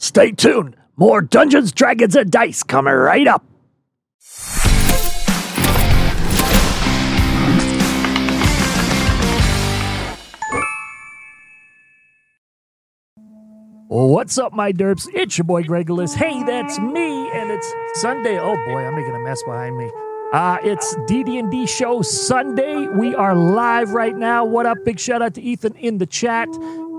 Stay tuned. More Dungeons, Dragons, and Dice coming right up. What's up, my derps? It's your boy Gregolis. Hey, that's me, and it's Sunday. Oh boy, I'm making a mess behind me. Uh, it's DD&D Show Sunday. We are live right now. What up? Big shout out to Ethan in the chat.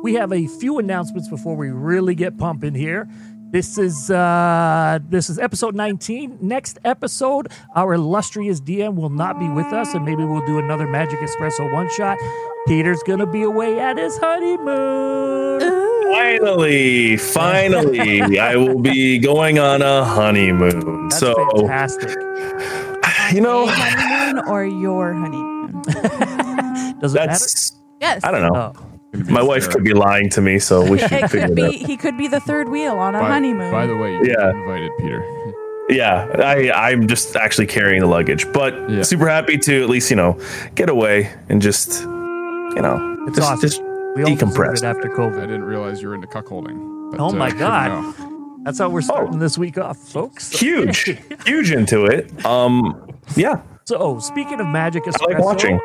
We have a few announcements before we really get pumping here. This is uh, this is episode 19. Next episode, our illustrious DM will not be with us, and maybe we'll do another Magic Espresso one shot. Peter's gonna be away at his honeymoon. Finally, finally, I will be going on a honeymoon. That's so, fantastic. you know, A honeymoon or your honeymoon? Does it matter? Yes. I don't know. Oh. My wife could be lying to me, so we should figure could it out. He could be the third wheel on a By, honeymoon. by the way, you Yeah. invited Peter. Yeah, I, I'm just actually carrying the luggage, but Yeah. super happy to at least you know get away and just you know It's just, awesome. just We decompress. it after I didn't realize you were into cuckolding. but, Oh my couldn't God. That's how we're starting this week off, folks. huge, huge into it. Um, yeah, So, speaking of magic espresso, I like watching.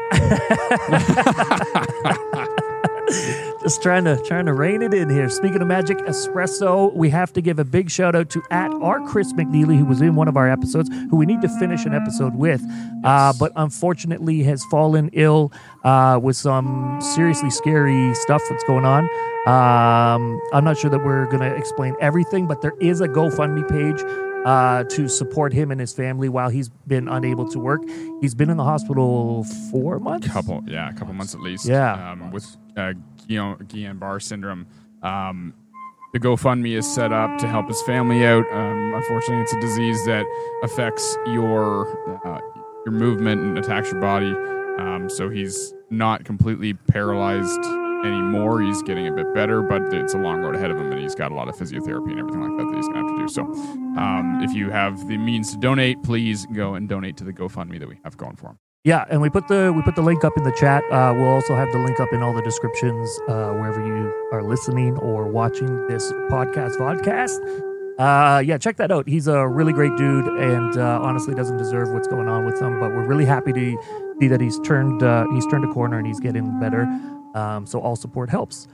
Just trying to trying to rein it in here. Speaking of magic espresso, we have to give a big shout out to at our Chris McNeely, who was in one of our episodes, who we need to finish an episode with, uh, but unfortunately has fallen ill uh, with some seriously scary stuff that's going on. Um, I'm not sure that we're gonna explain everything, but there is a GoFundMe page. Uh, to support him and his family while he's been unable to work. He's been in the hospital four months. Couple, yeah, a couple months at least. Yeah. Um, with uh, Guillain Barre syndrome. Um, the GoFundMe is set up to help his family out. Um, unfortunately, it's a disease that affects your uh, your movement and attacks your body. Um, so he's not completely paralyzed anymore. He's getting a bit better, but it's a long road ahead of him, and he's got a lot of physiotherapy and everything like that that he's going to have to do. So, um, if you have the means to donate, please go and donate to the GoFundMe that we have going for him. Yeah, and we put the we put the link up in the chat. Uh, we'll also have the link up in all the descriptions uh, wherever you are listening or watching this podcast vodcast. Uh, yeah, check that out. He's a really great dude, and uh, honestly doesn't deserve what's going on with him. But we're really happy to see that he's turned uh, he's turned a corner and he's getting better. Um, so all support helps.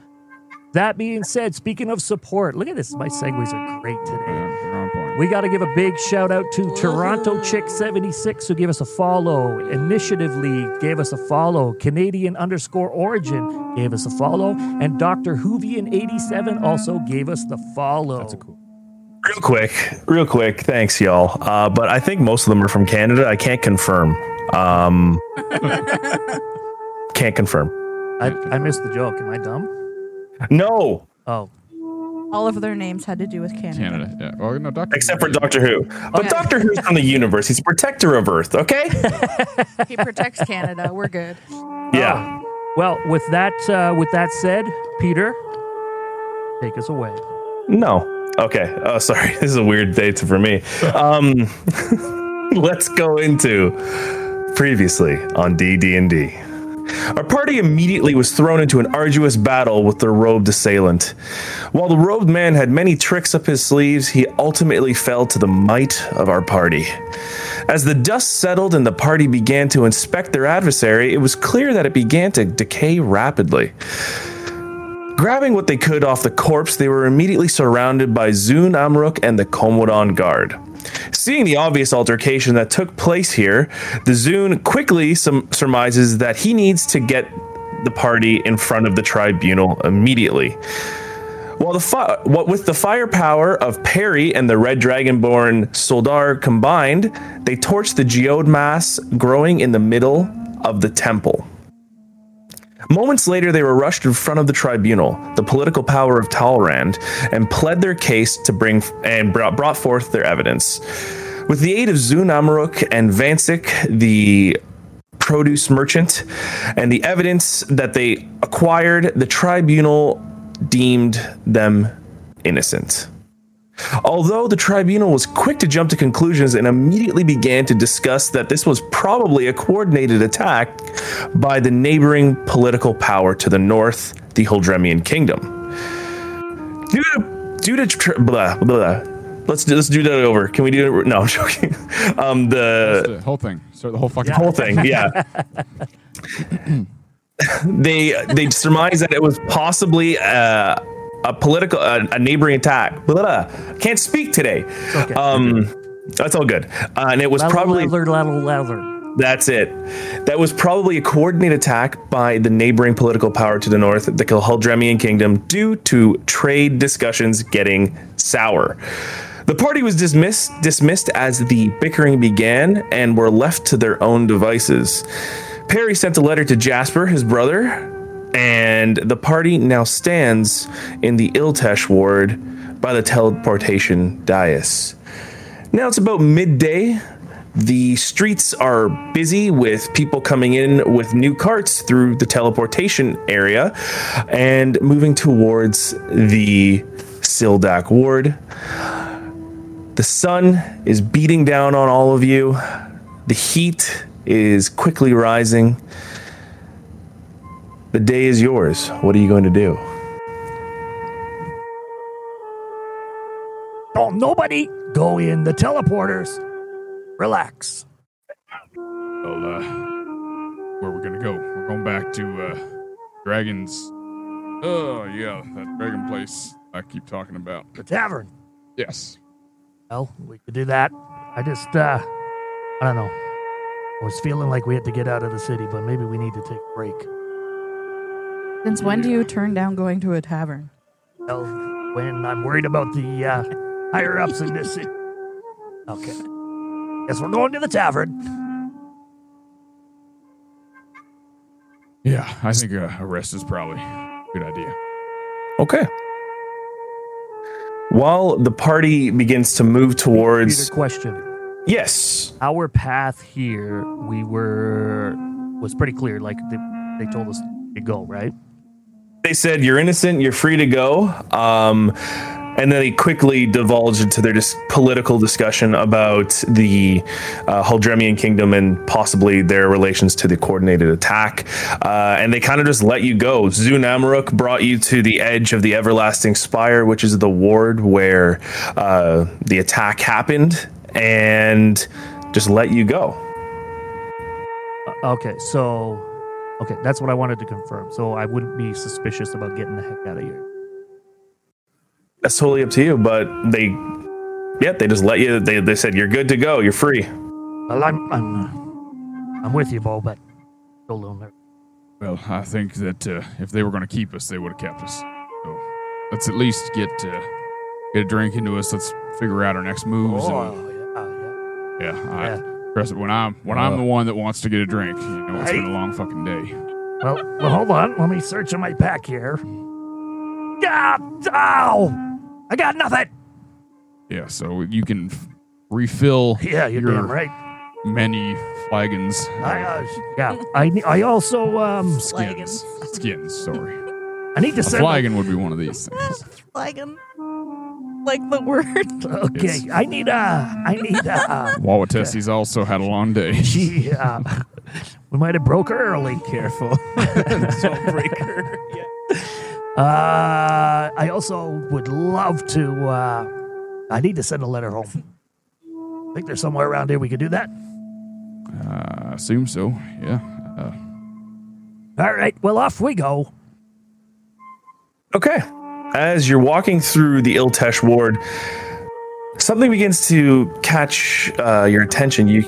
That being said, speaking of support, look at this. My segues are great today. Yeah, you're on point. We got to give a big shout out to Toronto Chick 76 who gave us a follow. Initiatively gave us a follow. Canadian underscore origin gave us a follow. And Dr. Hoovian 87 also gave us the follow. That's a cool. real quick, real quick. Thanks, y'all. Uh, but I think most of them are from Canada. I can't confirm. Um, can't confirm. I, I missed the joke. Am I dumb? No, Oh, All of their names had to do with Canada. Canada. Yeah. Well, no, Doctor. except for Doctor Who. But Okay. Doctor Who's from the universe. He's a protector of Earth. Okay. He protects Canada. We're good. Yeah. well, with that uh, with that said, Peter, take us away. No. Okay. Oh, sorry. This is a weird day for me. Um, let's go into previously on DD&D. Our party immediately was thrown into an arduous battle with the robed assailant. While the robed man had many tricks up his sleeves, he ultimately fell to the might of our party. As the dust settled and the party began to inspect their adversary, it was clear that it began to decay rapidly. Grabbing what they could off the corpse, they were immediately surrounded by Zun Amruk and the Komodon Guard. Seeing the obvious altercation that took place here, the Zun quickly sum- surmises that he needs to get the party in front of the tribunal immediately. While the fi- what with the firepower of Perry and the Red Dragonborn Soldar combined, they torch the geode mass growing in the middle of the temple. Moments later, they were rushed in front of the tribunal, the political power of Talrand, and pled their case to bring and brought, forth their evidence. With the aid of Zun Amaruk and Vansik, the produce merchant, and the evidence that they acquired, the tribunal deemed them innocent. Although the tribunal was quick to jump to conclusions and immediately began to discuss that this was probably a coordinated attack by the neighboring political power to the north, the Holdremian kingdom. Due to, due to tr- blah blah. Let's do, let's do that over. Can we do it? No, I'm joking. Um, the The whole thing. Start the whole fucking whole thing, yeah. they they surmised that it was possibly uh, a political a, a neighboring attack. Blah, blah, blah. Can't speak today. Okay. Um, that's all good. Uh, and it was probably that's it. That was probably a coordinated attack by the neighboring political power to the north, the Haldremian kingdom, due to trade discussions getting sour. The party was dismissed dismissed as the bickering began and were left to their own devices. Perry sent a letter to Jasper, his brother, and the party now stands in the Iltesh ward by the teleportation dais. Now it's about midday. The streets are busy with people coming in with new carts through the teleportation area and moving towards the Sildak ward. The sun is beating down on all of you. The heat is quickly rising. The day is yours. What are you going to do? Don't nobody go in the teleporters. Relax. Well, uh, where we're gonna go? We're going back to uh, Dragon's. Oh yeah, that dragon place I keep talking about. The tavern. Yes. Well, we could do that. I just, uh, I don't know. I was feeling like we had to get out of the city, but maybe we need to take a break. Since when do you turn down going to a tavern? Well, when I'm worried about the uh, higher ups in this city. Okay. Guess we're going to the tavern. Yeah, I think uh, a rest is probably a good idea. Okay. While the party begins to move towards. Peter, question. Yes. Our path here, we were was pretty clear. Like they, they told us to go, right? They said, You're innocent, you're free to go. Um, and then they quickly divulged into their dis- political discussion about the uh, kingdom and possibly their relations to the coordinated attack. Uh, and they kind of just let you go. Zun Amaruk brought you to the edge of the Everlasting Spire, which is the ward where uh, the attack happened, and just let you go. Uh, okay, so okay, that's what I wanted to confirm. So I wouldn't be suspicious about getting the heck out of here. That's totally up to you, but they, yeah, they just let you. They, they said you're good to go. You're free. Well, I'm I'm I'm with you, Bo, but still a little nervous. Well, I think that uh, if they were going to keep us, they would have kept us. So let's at least get uh, get a drink into us. Let's figure out our next moves. and- Oh, yeah, yeah, I, yeah. Chris, when I'm when I'm the one that wants to get a drink, you know, it's been a long fucking day. Well, well, hold on. Let me search in my pack here. Ah, ow! I got nothing. Yeah, so you can f- refill Yeah, you're your damn right. many flagons. I, uh, yeah, I ne- I also um skins. Skins, sorry. I need to A send. flagon would be one of these things. Flagon. Like the word. Okay, Yes. I need a. I need a. Wawatesi's also had a long day. she uh we might have broke her early. Careful. Don't break her. Yeah. Uh I also would love to uh I need to send a letter home. I think there's somewhere around here we could do that. Uh, assume so. Yeah. Uh, All right, well off we go. Okay. As you're walking through the Iltesh ward, something begins to catch uh, your attention. You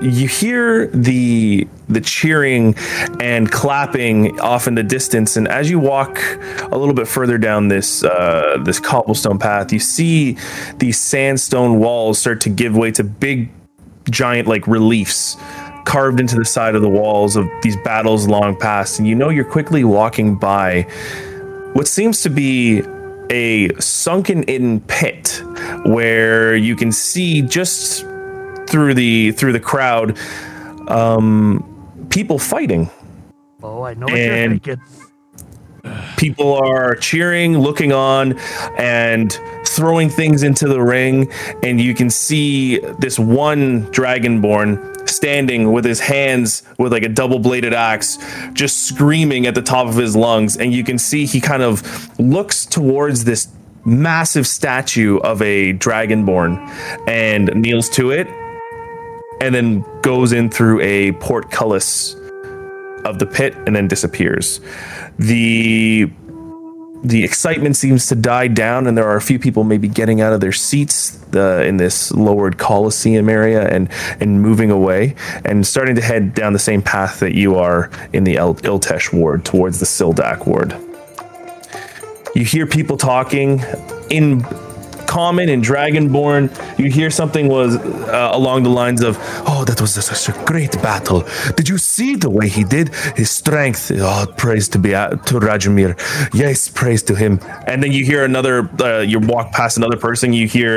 you hear the the cheering and clapping off in the distance, and as you walk a little bit further down this uh, this cobblestone path, you see these sandstone walls start to give way to big, giant like reliefs carved into the side of the walls of these battles long past, and you know you're quickly walking by what seems to be a sunken in pit where you can see just through the through the crowd um people fighting Oh, I know what you're And- thinking. people are cheering looking on and throwing things into the ring and you can see this one dragonborn standing with his hands with like a double bladed axe just screaming at the top of his lungs and you can see he kind of looks towards this massive statue of a dragonborn and kneels to it and then goes in through a portcullis of the pit and then disappears. The the excitement seems to die down, and there are a few people maybe getting out of their seats uh, in this lowered Coliseum area and and moving away and starting to head down the same path that you are in the Il- Iltesh ward towards the Sildak ward. You hear people talking in common and dragonborn. You hear something was uh, along the lines of, "Oh, that was such a great battle. Did you see the way he did? His strength. Oh, praise to be uh, to Rajamir. Yes, praise to him." And then you hear another. Uh, you walk past another person. You hear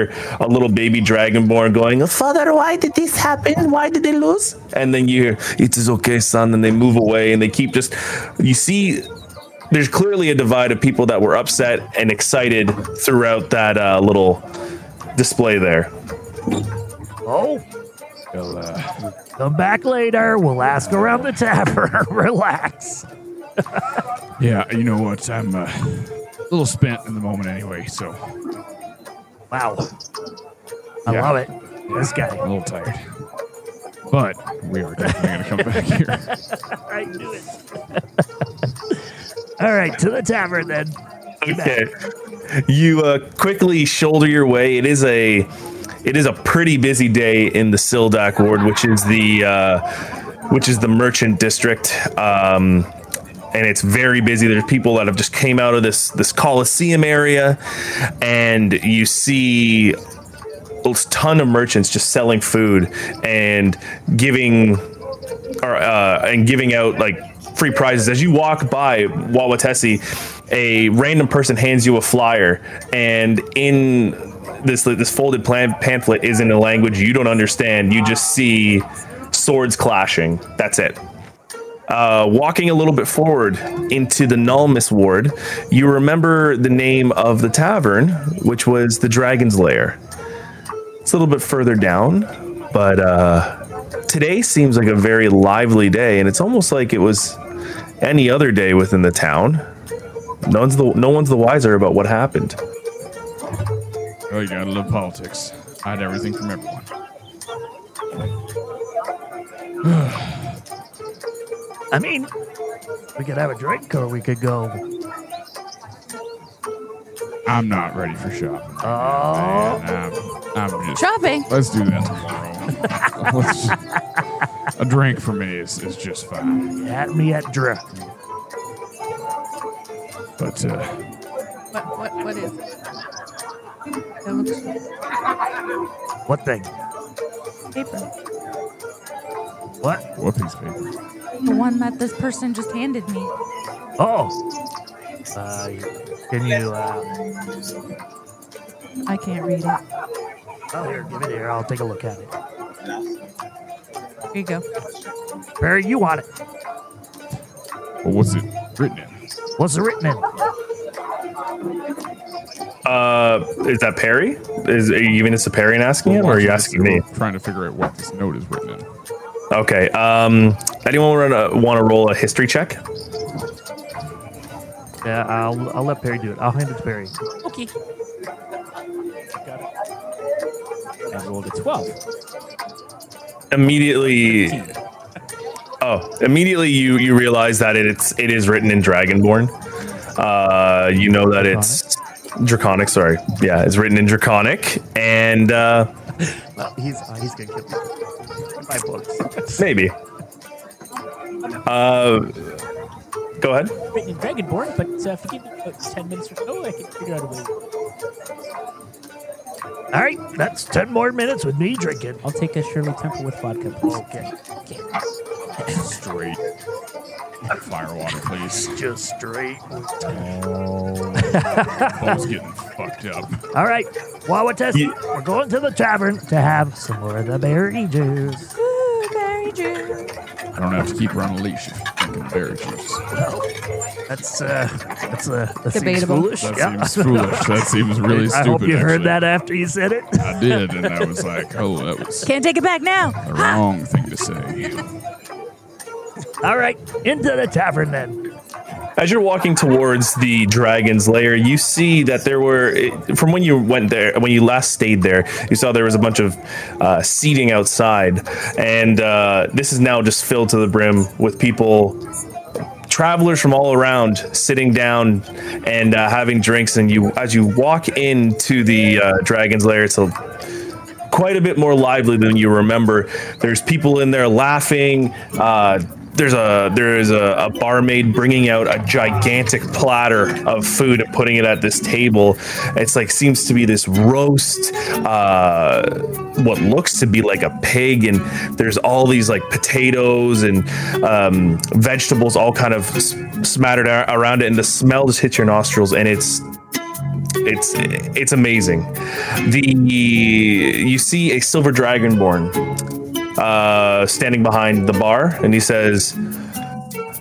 a little baby dragonborn going, "Father, why did this happen? Why did they lose?" And then you hear, "It is okay, son." And they move away and they keep just. You see there's clearly a divide of people that were upset and excited throughout that uh, little display there. Oh, Well, uh, come back later. We'll ask around the tavern. Relax. yeah, you know what? I'm uh, a little spent in the moment anyway, so Wow. I Yeah. love it. This guy. a little tired. But we are definitely going to come back here. I knew it. All right, to the tavern then. Okay. You uh, quickly shoulder your way. It is a it is a pretty busy day in the Sildak ward, which is the uh, which is the merchant district. Um, and it's very busy. There's people that have just came out of this this Coliseum area, and you see a ton of merchants just selling food and giving or uh, and giving out like free prizes as you walk by Wawatesi. A random person hands you a flyer, and in this this folded plan- pamphlet is in a language you don't understand. You just see swords clashing. That's it. Uh, walking a little bit forward into the Nulmus ward, you remember the name of the tavern, which was the Dragon's Lair. It's a little bit further down, but uh, today seems like a very lively day, and it's almost like it was any other day within the town. No one's the no one's the wiser about what happened. Oh, you gotta love politics. Hide everything from everyone. I mean, we could have a drink or we could go. I'm not ready for shopping. Oh, I'm, I'm just. Shopping. Let's do that tomorrow. Let's- a drink for me is, is just fine. at me at Dra. But uh, What, what, what is it? It looks What thing? paper. What? what piece of paper? The one that this person just handed me. Oh. Uh, can you? Uh, I can't read it. oh, here, give it here. I'll take a look at it. Here you go. Barry, you want it? Well, what's it written in? What's it written in? Uh, is that Perry? Is are you giving this to Perry and asking him, or are you asking me? Trying to figure out what this note is written in. Okay. Um, anyone want to want to roll a history check? Yeah, I'll I'll let Perry do it. I'll hand it to Perry. Okay. Got it. I rolled a 12. Immediately. Oh, immediately you you realize that it's it is written in Dragonborn. Uh, you know that it's Draconic. Sorry, yeah, it's written in Draconic, and uh, Well, he's uh, he's gonna give me my books. maybe. Uh, go ahead. Written in Dragonborn, but uh, if you give me about 10 minutes or so, I can figure out a way. All right, that's ten more minutes with me drinking. I'll take a Shirley Temple with vodka, please. Okay, Okay. Straight fire water, please. just straight. Oh, Paul's getting fucked up. All right, Wawatesi, You- we're going to the tavern to have some more of the berry juice. Ooh, berry juice. I don't have to keep her on a leash if you're berry juice. Well, that's uh, that's uh, that seems Debatable. foolish. That yeah. seems foolish. That seems really I stupid. hope you heard that after you said it. I did, and I was like, oh, that was Can't take it back now. the wrong thing to say. All right, into the tavern then. As you're walking towards the dragon's lair, you see that there were, from when you went there, when you last stayed there, you saw there was a bunch of uh, seating outside, and uh, this is now just filled to the brim with people travelers from all around sitting down and uh, having drinks. And you as you walk into the uh, dragon's lair it's a quite a bit more lively than you remember. There's people in there laughing uh, there's a there is a, a barmaid bringing out a gigantic platter of food and putting it at this table. It's like seems to be this roast, uh, what looks to be like a pig, and there's all these like potatoes and um, vegetables all kind of smattered around it, and the smell just hits your nostrils, and it's it's it's amazing. The you see a silver dragonborn uh, standing behind the bar, and he says,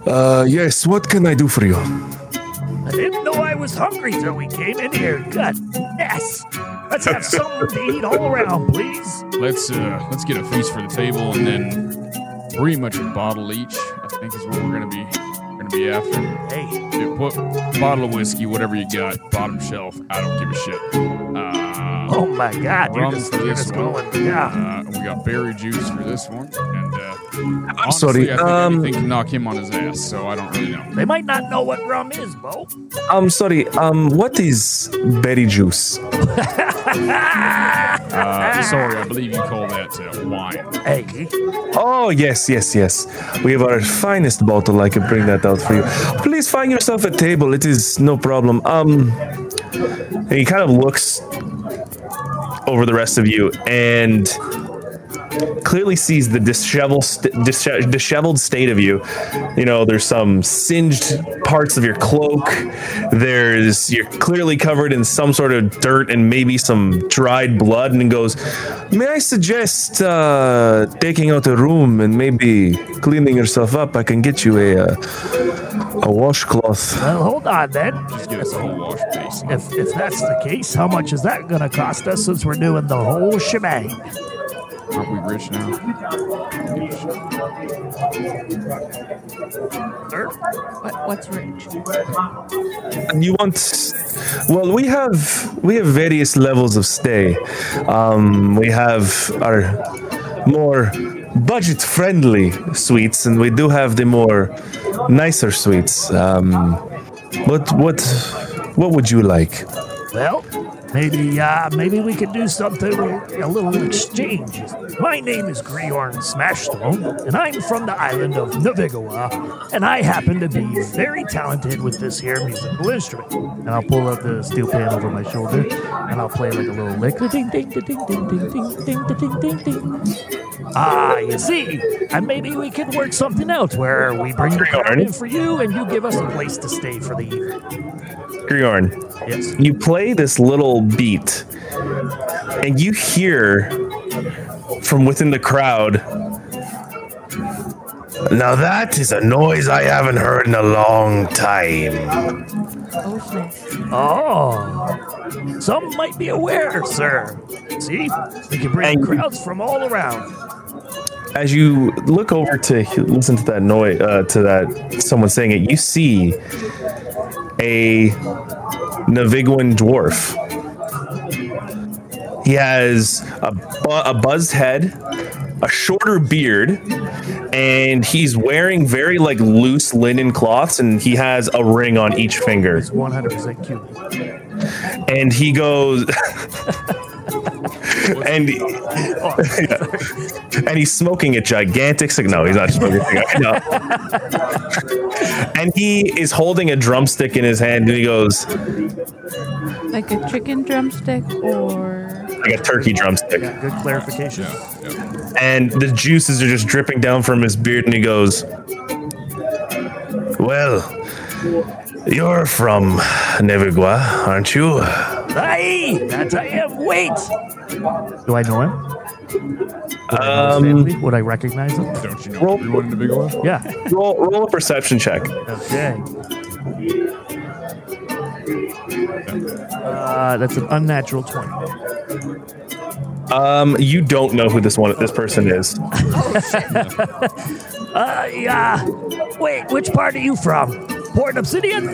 Uh, yes, what can I do for you? I didn't know I was hungry till we came in here. Goodness. Let's have something to eat all around, please. Let's uh let's get a feast for the table and then pretty much a bottle each. I think is what we're gonna be gonna be after. Hey, Yeah, put bottle of whiskey, whatever you got, bottom shelf. I don't give a shit. Uh, oh my God, you're just, for you're this just going, yeah. Uh, we got berry juice for this one, and uh, I'm honestly, sorry. I think Um, anything can knock him on his ass. So I don't really know. They might not know what rum is, Bo. I'm sorry. Um, what is berry juice? Uh, sorry, I believe you call that uh, wine. Hey, Oh, yes, yes, yes. We have our finest bottle. I can bring that out for you. Please find yourself a table. It is no problem. Um, he kind of looks over the rest of you and clearly sees the disheveled, dishe- disheveled state of you. You know, there's some singed parts of your cloak. There's you're clearly covered in some sort of dirt and maybe some dried blood. And goes, may I suggest uh, taking out a room and maybe cleaning yourself up? I can get you a uh, a washcloth. well, hold on then. If, if that's the case, how much is that going to cost us since we're doing the whole shebang? Aren't we rich now? Sir? What, what's rich? You want? Well, we have we have various levels of stay. Um, we have our more budget-friendly suites, and we do have the more nicer suites. Um, what what what would you like? Well, maybe uh, maybe we could do something, a little exchange. My name is Griorn Smashstone, and I'm from the island of Navigawa, and I happen to be very talented with this here musical instrument. And I'll pull up the steel pan over my shoulder, and I'll play like a little lick. Ding, ding, ding, ding, ding, ding, ding, ding, ding, ding. Ah, you see, and maybe we could work something out where we bring the crowd in for you, and you give us a place to stay for the evening. Griorn, Yes. you play this little beat, and you hear from within the crowd. Now that is a noise I haven't heard in a long time. Oh. Some might be aware, sir. See, we can bring And- crowds from all around. As you look over to listen to that noise, uh, to that someone saying it, you see a Naviguan dwarf. He has a, bu- a buzzed head, a shorter beard, and he's wearing very like loose linen cloths, and he has a ring on each finger. It's 100% Cuban. And he goes, and Oh, and he's smoking a gigantic cig- No, he's not smoking a. No. and he is holding a drumstick in his hand, and he goes Like a chicken drumstick or. Like a turkey drumstick, yeah, good clarification. and the juices are just dripping down from his beard, and he goes, "Well, you're from Nevigua, aren't you?" Aye, that I am. Wait. Do I know him? Would I know his Um, family? Would I recognize him? Don't you know Roll- everyone in the big one? Yeah. Roll, roll a perception check. Okay. Uh, that's an unnatural 20. Um, you don't know who this one, this person is. Uh, yeah. Wait, which part are you from? Port Obsidian?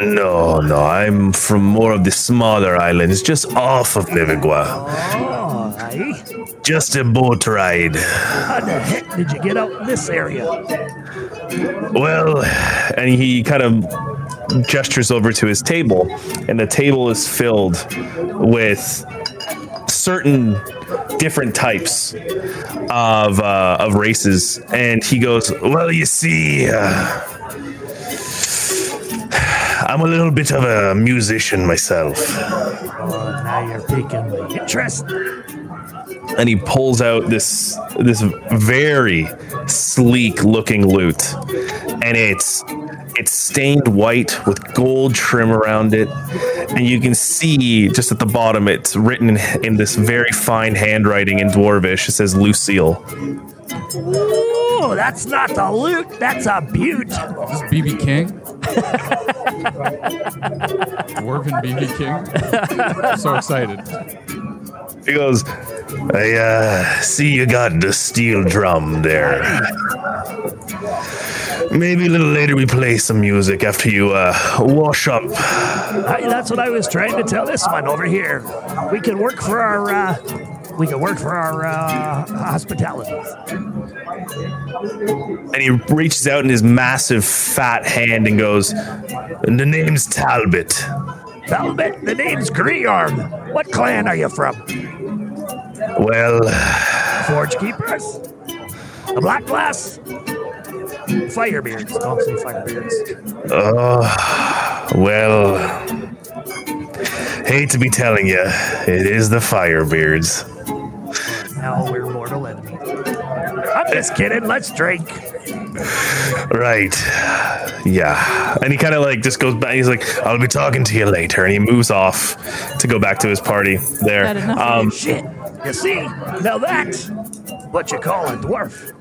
No, no, I'm from more of the smaller islands, just off of Nivigua. Oh, aye. Just a boat ride. How the heck did you get out in this area? Well, and he kind of gestures over to his table, and the table is filled with certain different types of uh, of races. And he goes, "Well, you see, uh, I'm a little bit of a musician myself." Oh, now you're piquing my interest. and he pulls out this this very sleek looking lute and it's it's stained white with gold trim around it and you can see just at the bottom it's written in, in this very fine handwriting in dwarvish it says lucille Ooh, that's not a loot, that's a butte. Is this BB King? Dwarven BB King? I'm so excited. He goes, I uh, see you got the steel drum there. Maybe a little later we play some music after you uh, wash up. Aye, that's what I was trying to tell this one over here. We can work for our, uh, we can work for our uh, hospitality. and he reaches out in his massive fat hand and goes The name's Talbot. Talbot, the name's Griorn. What clan are you from? Well, Forge Keepers? The Black Glass? Firebeards. Don't say Firebeards. Oh, well, hate to be telling you, it is the Firebeards. Now we're mortal enemies. I'm just kidding. Let's drink. Right. Yeah. And he kind of like just goes back. He's like, I'll be talking to you later. And he moves off to go back to his party there. Had enough of Um, Shit. You see? Now that's what you call a dwarf.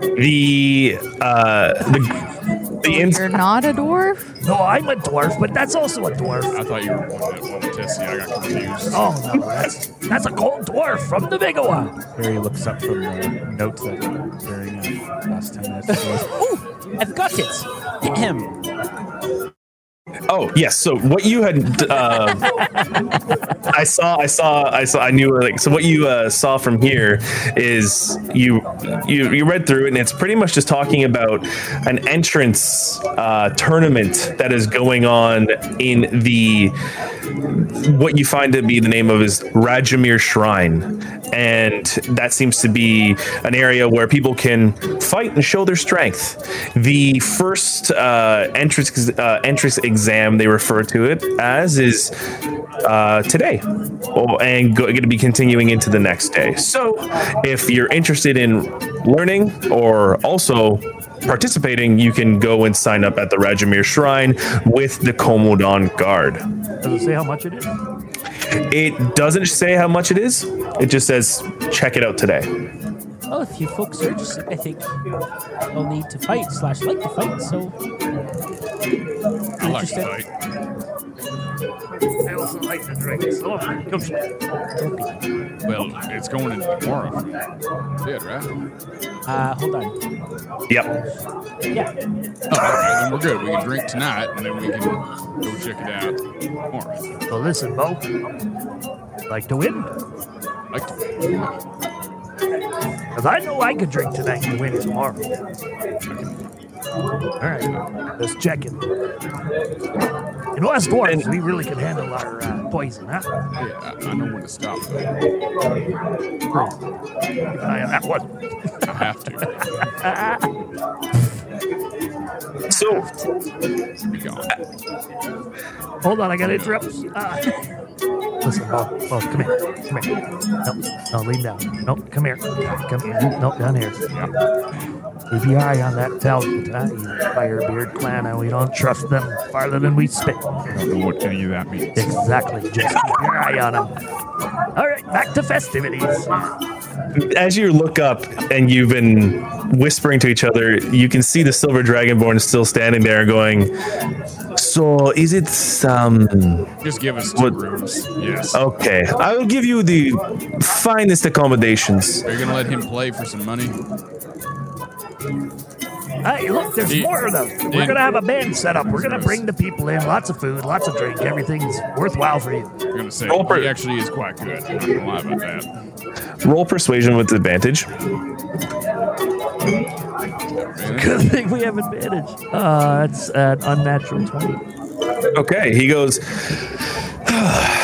The, uh, the, the, ins- You're not a dwarf? No, I'm a dwarf, but that's also a dwarf. I thought you were one that one Tissy. I got confused. Oh no, that's that's a gold dwarf from the big one. Harry looks up from the notes that during uh, last 10 minutes. and goes, Ooh, I've got it. Him. Oh yes. So what you had, uh, I saw, I saw, I saw, I knew like so. What you uh, saw from here is you, you, you read through it, and it's pretty much just talking about an entrance uh, tournament that is going on in the what you find to be the name of is Rajamir Shrine, and that seems to be an area where people can fight and show their strength. The first uh, entrance uh, entrance they refer to it as is uh, today, oh, and going to be continuing into the next day. So, if you're interested in learning or also participating, you can go and sign up at the Rajamir Shrine with the Komodon Guard. Does it say how much it is? It doesn't say how much it is. It just says check it out today. Well, if you folks are interested, I think you'll need to fight slash like to fight. So, I like to fight. I also like to drink. So come Well, it's going into tomorrow. Did right? Uh, hold on. Yep. Yeah. Oh, all right, then we're good. We can drink tonight, and then we can go check it out tomorrow. So listen, Bo. Like to win? Like to, Because I know I could drink tonight and win tomorrow. All right, just checking. You know, as dwarves, we really can handle our uh, poison, huh? yeah, I, I know when to stop. Though. Keep an eye on that one. I have to. So Be. Hold on, I gotta interrupt. Uh, listen, Bo, Bo, come here, come here. No, no, lean down. No, come here, come here. No, down here. Keep your eye on that talent, huh? You Firebeard clan, and we don't trust them farther than we spit. I don't know what any of that means. Exactly. Just keep your eye on them. All right, back to festivities. as you look up and you've been whispering to each other, you can see the silver dragonborn still standing there going, So is it um Just give us two What- rooms. Yes. okay. I will give you the finest accommodations. Are you gonna let him play for some money? Hey, look, there's He- more of them. We're gonna have a band set up. We're gonna bring the people in, lots of food, lots of drink. Everything's worthwhile for you. I'm gonna say Roll per- he actually is quite good. I'm not gonna lie about that. Roll persuasion with advantage. Good thing we have advantage. Uh, that's an unnatural twenty. Okay, he goes.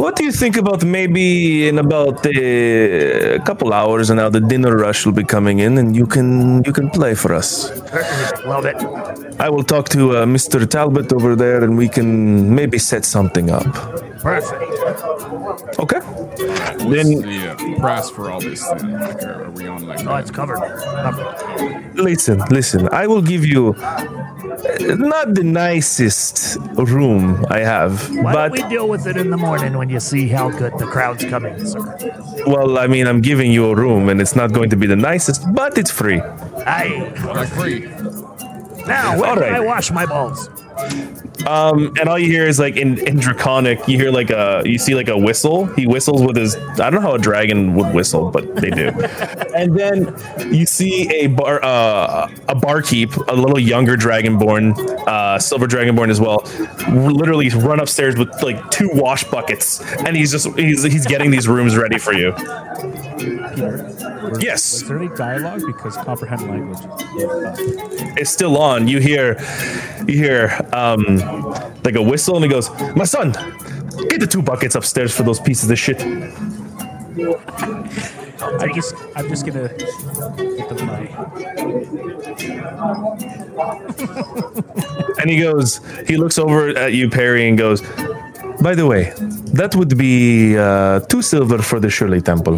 What do you think about maybe in about a couple hours and now the dinner rush will be coming in and you can you can play for us. Love it. I will talk to uh, Mr. Talbot over there and we can maybe set something up. Perfect. Okay. What's Then- the uh, price for all this then? Like, are, are we on like Oh, it's covered. covered. Listen, listen. I will give you uh, not the nicest room I have, Why but don't we deal with it in the morning when you see how good the crowd's coming, sir? well, I mean, I'm giving you a room and it's not going to be the nicest, but it's free. I like free? Now, when All can right. I wash my balls? Um, and all you hear is like in, in draconic, you hear like a you see like a whistle. He whistles with his I don't know how a dragon would whistle, but they do. and then you see a bar uh, a barkeep, a little younger dragonborn, uh, silver dragonborn as well, literally run upstairs with like two wash buckets, and he's just he's he's getting these rooms ready for you. Peter, was, Yes. Was there any dialogue? Because comprehend language. Uh, It's still on. You hear you hear um like a whistle, and he goes, "My son, get the two buckets upstairs for those pieces of shit." I'm just, I'm just gonna get them my. And he goes, he looks over at you, Perry, and goes, By the way, that would be uh, two silver for the Shirley Temple.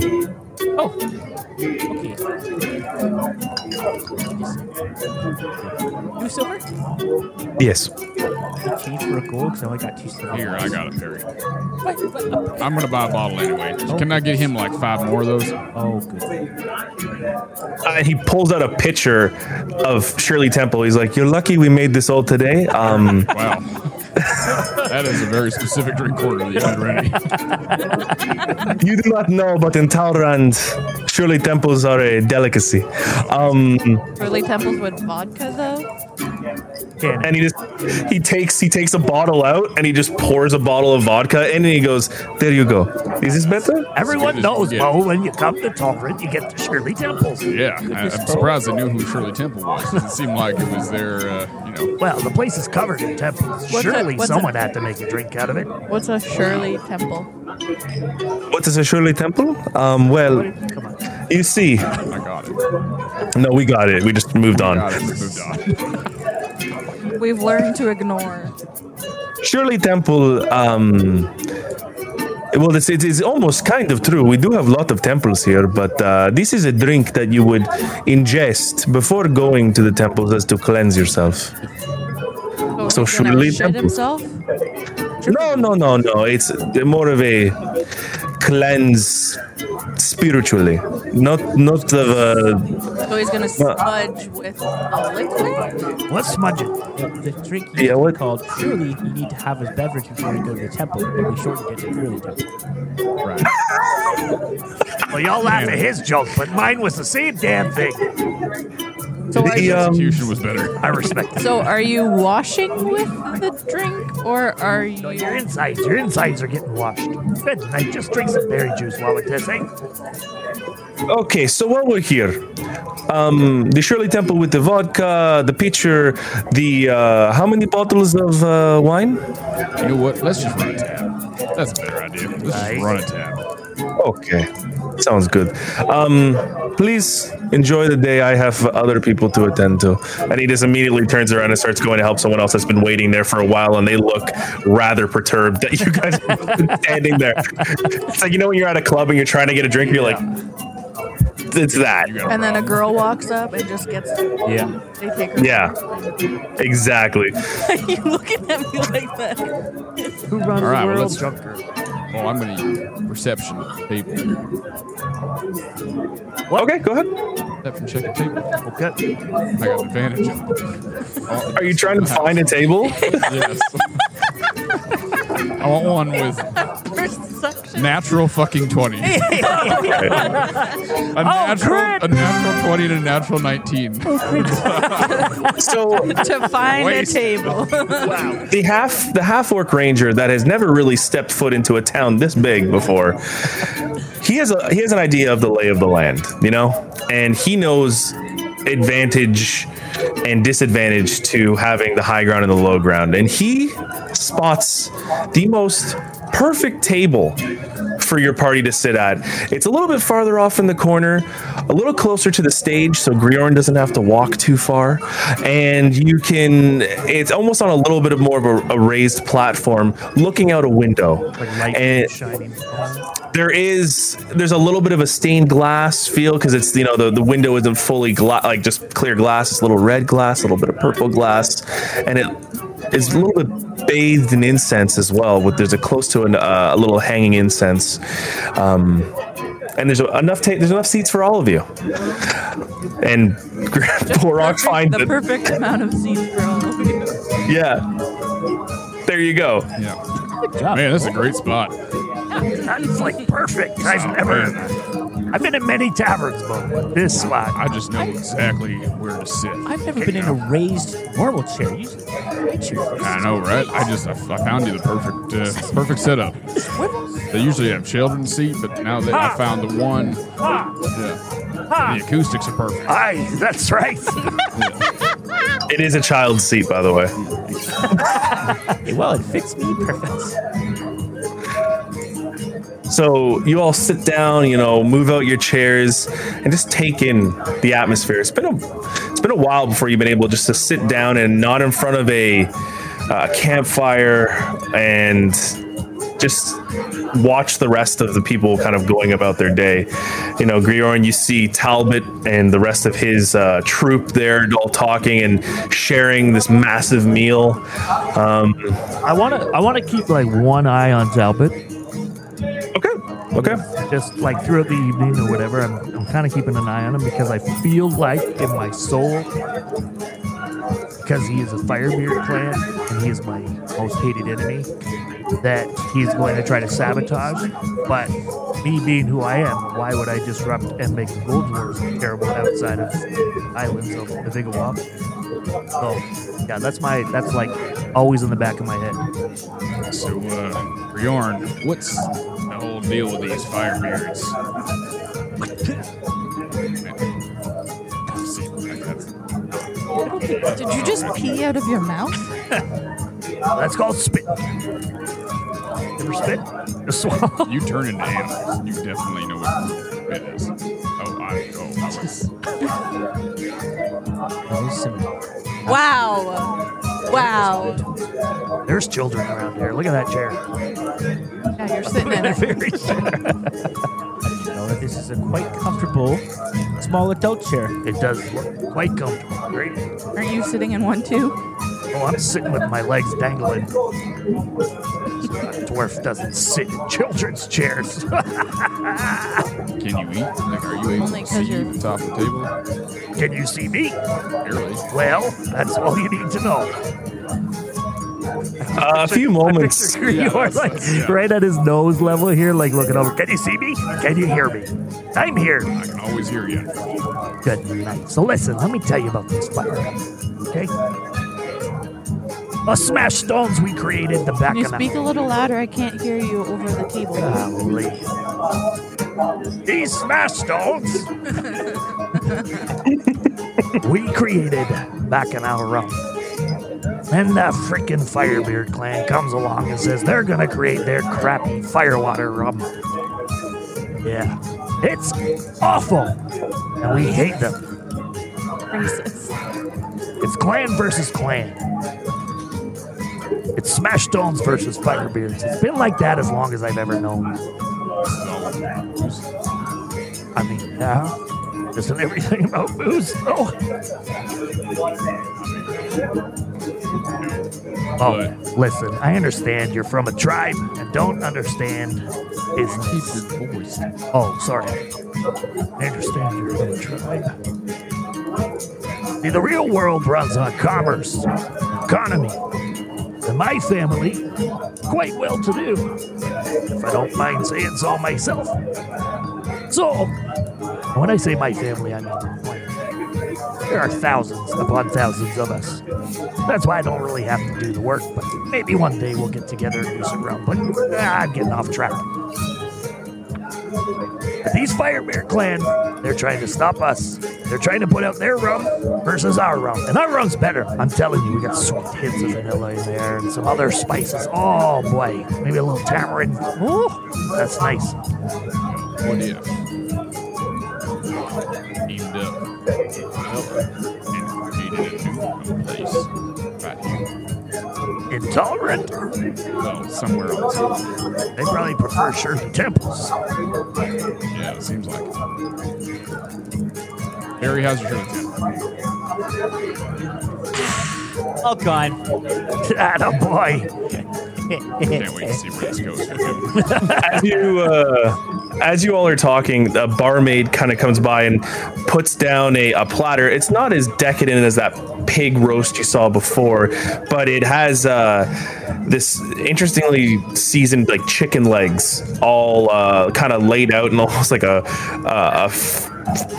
Silver? Yes. Change for a gold because I only got two silver. Here, I got it, Perry. What? What? I'm gonna buy a bottle anyway. Can I get him like five more of those? Oh, good. Uh, he pulls out a picture of Shirley Temple. He's like, You're lucky we made this all today. Um, Wow. That is a very specific drink order that you had ready. you do not know, but in Talrand, Shirley Temples are a delicacy. Um, Shirley Temples with vodka, though? Can and he just he takes he takes a bottle out and he just pours a bottle of vodka in and he goes, There you go. Is this better? Everyone as knows, you Bo, get. when you come to Torrent, you get the Shirley Temples. Yeah, I, I'm surprised I knew who Shirley Temple was. It seemed like it was their, uh, you know, Well, the place is covered in temples. What's Surely a- what's someone a- had to make a drink out of it. What's a Shirley Temple? What is a Shirley Temple? Um, well, Come you see, I got it. no, we got it. We just moved on. Got it. We moved on. We've learned to ignore. Shirley Temple, um, well, it's, it is almost kind of true. We do have a lot of temples here, but uh, this is a drink that you would ingest before going to the temples as to cleanse yourself. So, So he's gonna Temple. himself? No, no, no, no. It's more of a cleanse spiritually, not not of a. So he's gonna smudge with a liquid? What's smudging? The, the drink used Yeah, to be what- called surely you need to have a beverage before you go to the temple, but we shortened it to Shirley Temple. Right. Well, y'all laugh at his joke, but mine was the same damn thing. So are, The, you, um, Execution was better. I respect it. so are you washing with the drink, or are No, you? your insides, your insides are getting washed. Good night. Just drink some berry juice while we're this, eh? Okay, so while we're here, um, the Shirley Temple with the vodka, the pitcher, the uh, how many bottles of uh, wine? You know what? Let's just run a tab. That's a better idea. Let's just run a tab. Okay, sounds good. Um, please enjoy the day. I have other people to attend to. And he just immediately turns around and starts going to help someone else that's been waiting there for a while, and they look rather perturbed that you guys are standing there. It's like you know when you're at a club and you're trying to get a drink, you're like, it's that. You got a And then a girl walks up and just gets. Yeah. They take her. Yeah, exactly. you looking at me like that? Who runs All right, the well, let's- jump. girl. Well, I'm gonna use perception table. Okay, go ahead. Perception check a table. Okay. I got an advantage. Oh, Are you trying to find a table? yes. I want one with Perception. natural fucking 20. a, oh, natural, crit. a natural 20 and a natural 19. So to find Waste. a table. the half the half orc ranger that has never really stepped foot into a town this big before he has a he has an idea of the lay of the land you know and he knows advantage and disadvantage to having the high ground and the low ground and he spots the most perfect table for your party to sit at. It's a little bit farther off in the corner, a little closer to the stage, so Griorn doesn't have to walk too far. And you can, it's almost on a little bit of more of a, a raised platform looking out a window. Like And- shining. there is there's a little bit of a stained glass feel because it's you know the, the window isn't fully gla- like just clear glass it's a little red glass a little bit of purple glass and it is a little bit bathed in incense as well with there's a close to an, uh, a little hanging incense um, and there's enough ta- there's enough seats for all of you and Porok finds the perfect amount of seats for all of you. yeah there you go Yeah. Man, that's a great spot. That's like perfect. I've never. I've been in many taverns, but this spot. I just know exactly where to sit. I've never been in a raised normal chair. Usually, high chairs. I know, right? I just I, I found you the perfect uh, perfect setup. They usually have children's seat, but now that I found the one, yeah, the acoustics are perfect. Aye, that's right. it is a child's seat by the way well, it fits me perfect. So you all sit down, you know, move out your chairs, and just take in the atmosphere. It's been a it's been a while before you've been able just to sit down and not in front of a uh, campfire and just watch the rest of the people kind of going about their day. You know, Griorn, you see Talbot and the rest of his uh, troop there all talking and sharing this massive meal. Um, I want to. I want to keep like one eye on Talbot, okay, okay. just like throughout the evening or whatever. I'm, I'm kind of keeping an eye on him because I feel like in my soul, because he is a Firebeard clan and he is my most hated enemy, that he's going to try to sabotage. But me being who I am, why would I disrupt and make the Gold Wars terrible outside of islands of the Vigawap? So yeah, that's my that's like always in the back of my head. So, uh, Bjorn, what's the whole deal with these firebeards? See, Did you just pee out of your mouth? That's called spit. Ever spit? Just swallow. You turn into animals. You definitely know what it is. Oh, I, oh, I was. Wow. Wow. There's children around here. Look at that chair. Yeah, you're sitting in a Very chair. know this is a quite comfortable small adult chair. It does look quite comfortable. Great. Aren't you sitting in one too? Oh, I'm sitting with my legs dangling. A Dwarf doesn't sit in children's chairs. Can you eat? Like, are you able Only to 'cause see you're- the top of the table? Can you see me? Barely. Well, that's all you need to know. Uh, a few moments. Picture Yeah, you are that's- like that's- yeah. right at his nose level here, like looking over. Can you see me? Can you hear me? I'm here. I can always hear you. Good night. So listen, let me tell you about this fire. Okay? A smash stones we created the back Can you of speak a little louder? I can't hear you over the table. Golly. These smash stones we created back in our rum. Then the freaking Firebeard clan comes along and says they're gonna create their crappy firewater rum. Yeah, it's awful, and we hate them. Racist. It's clan versus clan. It's Smash Stones versus Firebeards. It's been like that as long as I've ever known. I mean, yeah. Isn't everything about booze? Oh. Oh, listen, I understand you're from a tribe and don't understand business. Voice. Oh, sorry. I understand you're from a tribe. See, the real world runs on commerce, economy. And my family quite well to do, if I don't mind saying so myself. So, when I say my family, I mean there are thousands upon thousands of us. That's why I don't really have to do the work, but maybe one day we'll get together and do some rum. But ah, I'm getting off track. These Firebeard Clan, they're trying to stop us. They're trying to put out their rum versus our rum. And our rum's better. I'm telling you, we got sweet hints of vanilla in there and some other spices. Oh boy, maybe a little tamarind. Ooh, that's nice. What do you? Up. And created a new place. Right here. Intolerant? Well, somewhere else. They probably prefer Shirley Temples. Yeah, it seems like it. Harry, how's your shirt? Oh God. Atta boy. Can't wait to see where this goes with as you uh, as you all are talking, a barmaid kind of comes by and puts down a, a platter. It's not as decadent as that pig roast you saw before, but it has uh, this interestingly seasoned like chicken legs, all uh, kind of laid out in almost like a,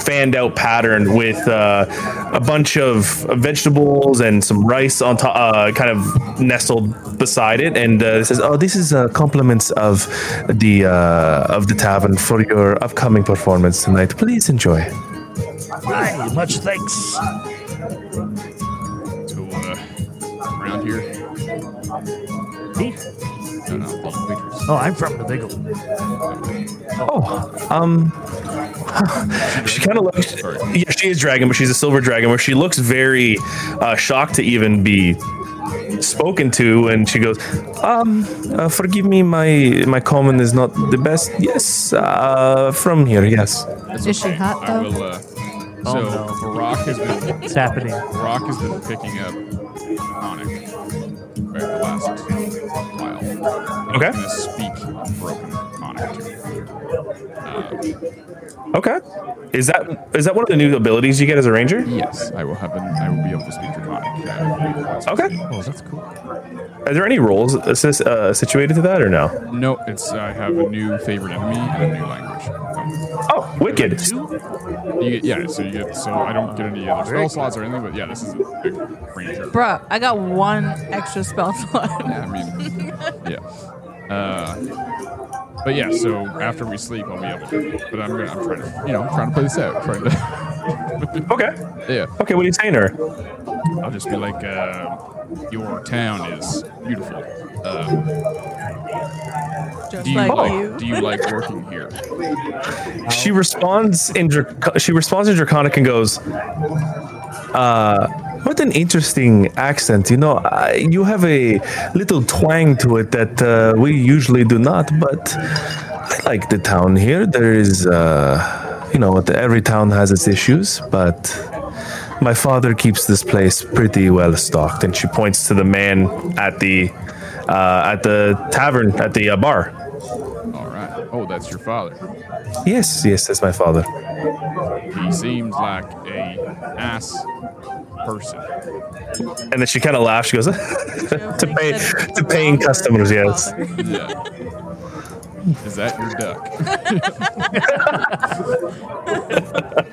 fanned out pattern with uh, a bunch of vegetables and some rice on top, uh, kind of nestled beside it. And uh, it says, "Oh, this is uh, compliments of the uh, of the tavern for your upcoming performance tonight. Please enjoy." Aye, much thanks. So, uh, around here. Me? No, no. Oh, I'm from the Biggle. Oh, um, she kind of looks. Yeah, she is dragon, but she's a silver dragon. Where she looks very uh, shocked to even be spoken to, and she goes, "Um, uh, forgive me, my my common is not the best. Yes, uh, from here, yes. Is she hot though? will, uh, Oh, so, no. Barack has been It's happening. Barack has been picking up Onyx for the last while. I'm Okay. gonna speak broken Onyx to him. Okay. Is that is that one of the new abilities you get as a ranger? Yes, I will have an, I will be able to speak Draconic. Uh, Okay. Oh, that's cool. Are there any roles assist, uh, situated to that or no? no, it's I have a new favorite enemy and a new language. Oh, wicked. So, you get, yeah, so you get so I don't get any other spell slots or anything, but yeah, this is a big ranger. Bruh, I got one extra spell slot. Yeah, I mean, yeah. Uh, but yeah, so after we sleep, I'll be able to. But I'm gonna, I'm trying to, you know, I'm trying to play this out. Trying to, Okay. yeah. Okay. What are you saying to her? I'll just be like, uh, your town is beautiful. Uh, Just do you like like, you. do you like working here? She responds in Drac- she responds in Draconic and goes, uh, what an interesting accent. You know, I, you have a little twang to it that uh, we usually do not, but I like the town here. There is, uh, you know, every town has its issues, but my father keeps this place pretty well stocked. And she points to the man at the uh, at the tavern at the uh, bar. All right. Oh, that's your father. Yes, yes, that's my father. He seems like a ass person. And then she kind of laughs. She goes, to pay to paying customers. Yes. Yeah. Is that your duck?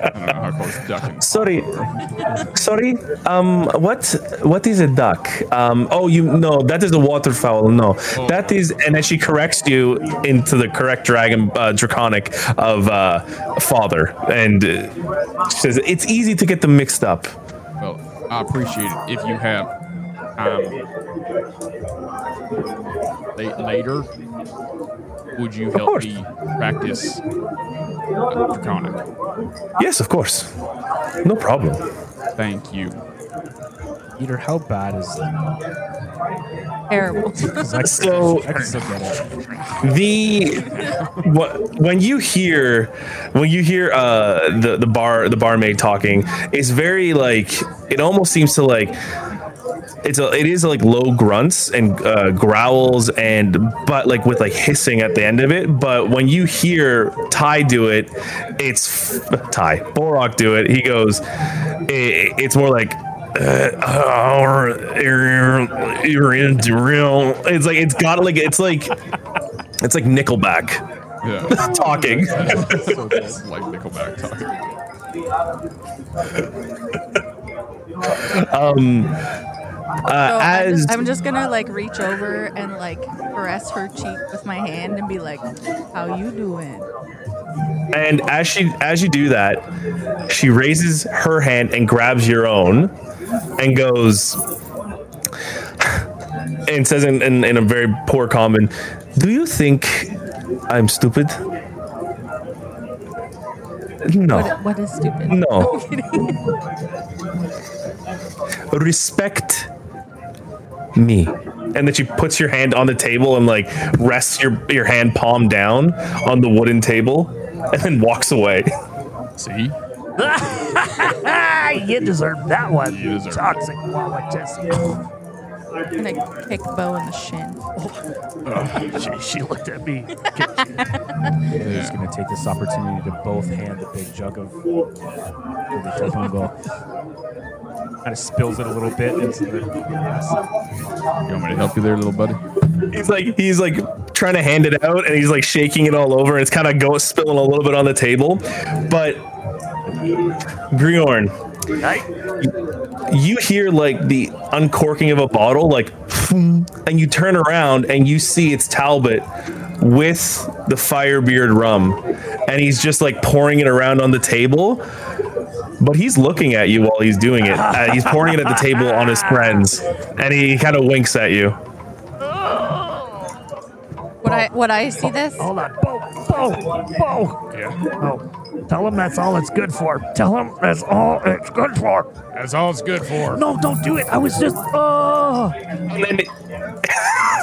I don't know how close ducking. Sorry, sorry. Um, what what is a duck? Um, oh, you no, that is a waterfowl. No, that is. And then she corrects you into the correct dragon uh, draconic of uh, father, and uh, she says it's easy to get them mixed up. Well, I appreciate it if you have um later. Would you help me practice uh, draconic? Yes, of course. No problem. Thank you. Peter, how bad is Terrible. So- I can still get it. the what, when you hear when you hear uh the the bar the barmaid talking it's very like it almost seems to like it's a, it is like low grunts and uh, growls and but like with like hissing at the end of it but when you hear ty do it it's ty borok do it he goes it, it's more like uh, or you're, you're real. It's like it's got like it's like it's like Nickelback Yeah. talking. so good. like Nickelback talking. Um, So uh, I'm, as just, I'm just gonna like reach over and like caress her cheek with my hand and be like, "How you doing?" and as she as you do that, she raises her hand and grabs your own, and goes and says in, in, in a very poor common, "Do you think I'm stupid?" No. What, what is stupid? No. I'm kidding. respect me and then she puts your hand on the table and like rests your your hand palm down on the wooden table and then walks away See? you deserve that one. You deserve it. Toxic Wawatesi. I'm gonna kick Bo in the shin. She, she looked at me. They're just going to take this opportunity to both hand the big jug of uh, the Topongo. Kind of spills it a little bit into the glass. You want me to help you there, little buddy? he's like he's like trying to hand it out and he's like shaking it all over and it's kind of go spilling a little bit on the table but Griorn Right? you hear like the uncorking of a bottle like and you turn around and you see it's talbot with the firebeard rum and he's just like pouring it around on the table but he's looking at you while he's doing it uh, he's pouring it at the table on his friends and he kind of winks at you Would I would I see this? Hold on. Bo, Bo, Bo. Yeah. Oh, tell him that's all it's good for. Tell him that's all it's good for. That's all it's good for. No, don't do it. I was just, oh. then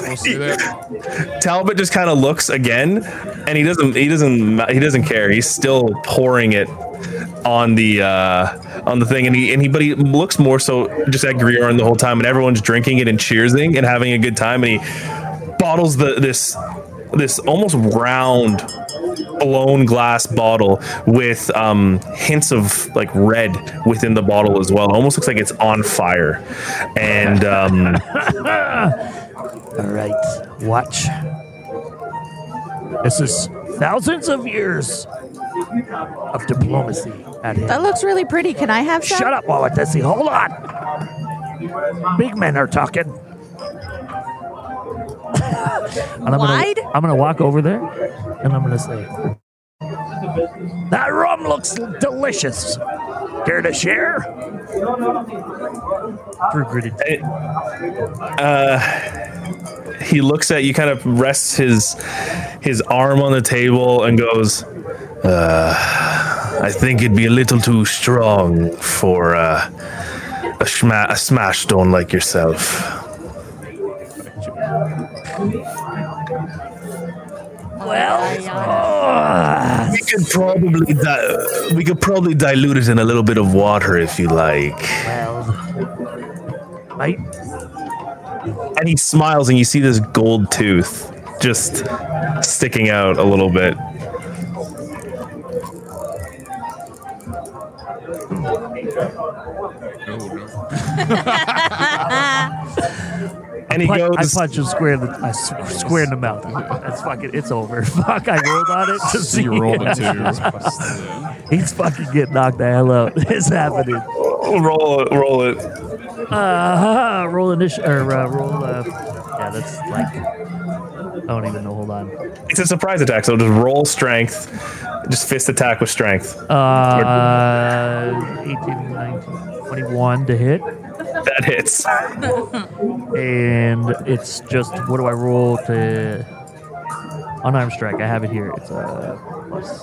We'll see that. Talbot just kind of looks again, and he doesn't. He doesn't. He doesn't care. He's still pouring it on the uh, on the thing, and he and he. But he looks more so just at Griorn the whole time, and everyone's drinking it and cheersing and having a good time, and he bottles the this this almost round blown glass bottle with um, hints of like red within the bottle as well. Almost looks like it's on fire, and um, All right, watch. This is thousands of years of diplomacy at That looks really pretty. Can I have some? Shut up, Wawatesi. Hold on. Big men are talking. and I'm Wide? Gonna, I'm gonna walk over there, and I'm gonna say, "That rum looks delicious. Care to share?" Drew gritted. teeth. he looks at you, kind of rests his his arm on the table, and goes, uh, "I think it'd be a little too strong for uh, a, shma- a smash stone like yourself." Well, We could probably di- we could probably dilute it in a little bit of water if you like. well, right? And he smiles, and you see this gold tooth just sticking out a little bit. Oh, And he goes, I punch him square in the I s- square in the mouth. That's fucking. It's over. Fuck! I rolled on it to see. You rolled a two. He's fucking getting knocked the hell out. It's happening. roll it, roll it. Uh, roll initiative or uh, roll. Uh, yeah, that's like. I don't even know. Hold on. It's a surprise attack, so just roll strength. Just fist attack with strength. Uh, 18, 19, 21 to hit, That hits. and it's just what do I roll to unarmed strike? I have it here. It's a plus.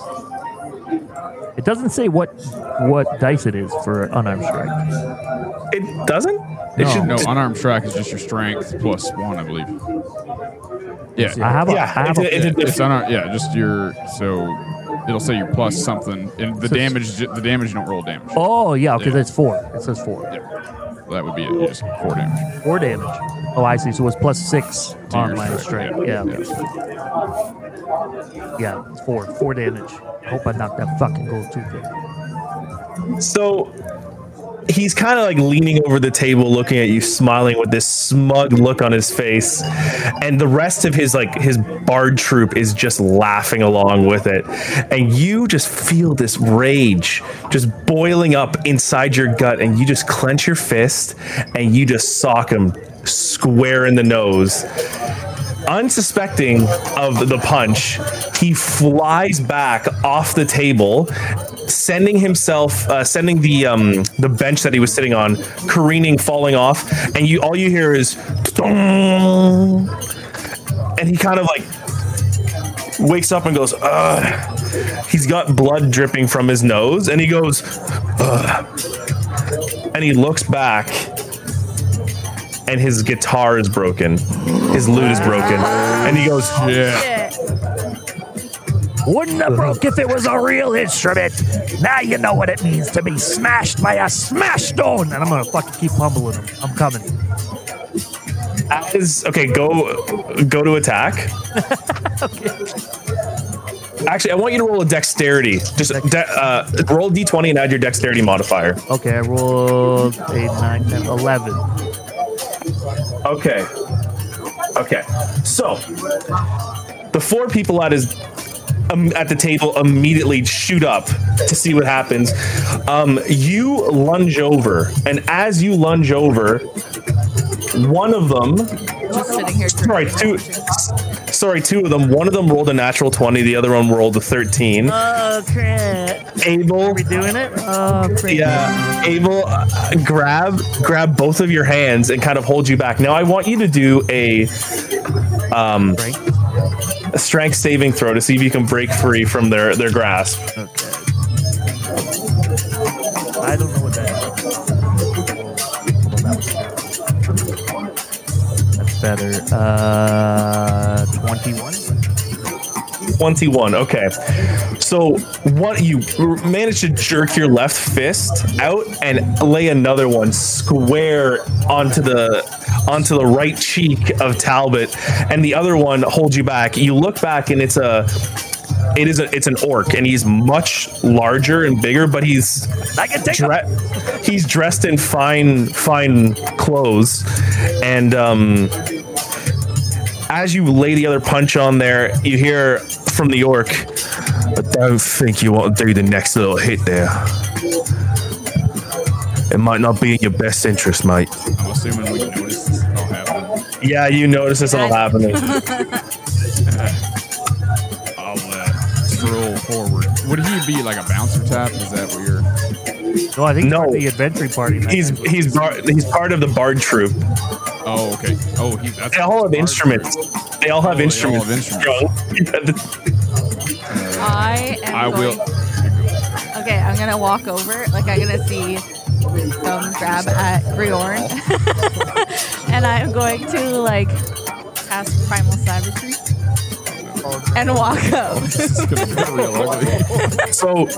It doesn't say what what dice it is for unarmed strike. It doesn't. It No. should. No, unarmed strike is just your strength plus one, I believe. Yeah. I have a, Yeah, I have it's a- a, it's Yeah, it's unarmed. Yeah, just your so it'll say your plus something, and the So- damage the damage you don't roll damage. Oh yeah, okay, Yeah. that's four. It says four. Yeah. That would be it. You just four damage. Four damage. Oh, I see. So it was plus six To on my strike, strike. yeah. Yeah. Yeah, it's four. Four damage. I hope I knocked that fucking gold tooth in. So he's kind of like leaning over the table looking at you smiling with this smug look on his face and the rest of his like his bard troop is just laughing along with it. And you just feel this rage just boiling up inside your gut and you just clench your fist and you just sock him square in the nose unsuspecting of the punch, he flies back off the table, sending himself, uh, sending the um, the bench that he was sitting on, careening, falling off, and you all you hear is, and he kind of like wakes up and goes, Ugh. he's got blood dripping from his nose, and he goes, Ugh. and he looks back and his guitar is broken. His lute is broken. And he goes, Yeah. Shit. Wouldn't have broke if it was a real instrument. Now you know what it means to be smashed by a smash stone. And I'm gonna fucking keep pummeling him. I'm coming. as okay, go go to attack. Actually, I want you to roll a dexterity. Just de- uh, roll d twenty and add your dexterity modifier. Okay, I rolled 8, 9, 10, 11. Okay. Okay. So the four people at his um, at the table immediately shoot up to see what happens. Um, you lunge over, and as you lunge over, one of them, Just sitting here. sorry, two, sorry, two of them. One of them rolled a natural twenty. The other one rolled a thirteen. Oh, crap. Abel, Are we doing it? Oh, crap. yeah, Abel, uh, grab grab both of your hands and kind of hold you back. Now I want you to do a um, a strength saving throw to see if you can break free from their their grasp. Okay. I don't know what that is. That's better. Uh, 21? 21. Okay. So what you managed to jerk your left fist out and lay another one square onto the onto the right cheek of Talbot, and the other one holds you back. You look back and it's a it is a it's an orc and he's much larger and bigger, but he's I can take dre- he's dressed in fine fine clothes and um as you lay the other punch on there you hear from the orc i don't think you want to do the next little hit there it might not be in your best interest mate I'm assuming we noticed this all happening. yeah you notice this all happening I'll uh, stroll forward. Would he be like a bouncer tap? Is that what you're? No, I think No. no. the adventuring party. man. he's he's bar- he's part of the bard troop Oh, okay. Oh, he. That's they all have Bard instruments they all have Oh, they all instruments, have instruments. I am. I will. going- Okay, I'm gonna walk over. Like I'm gonna see some grab at Riorn, and I'm going to like cast primal savagery and walk up. This is gonna get real ugly. So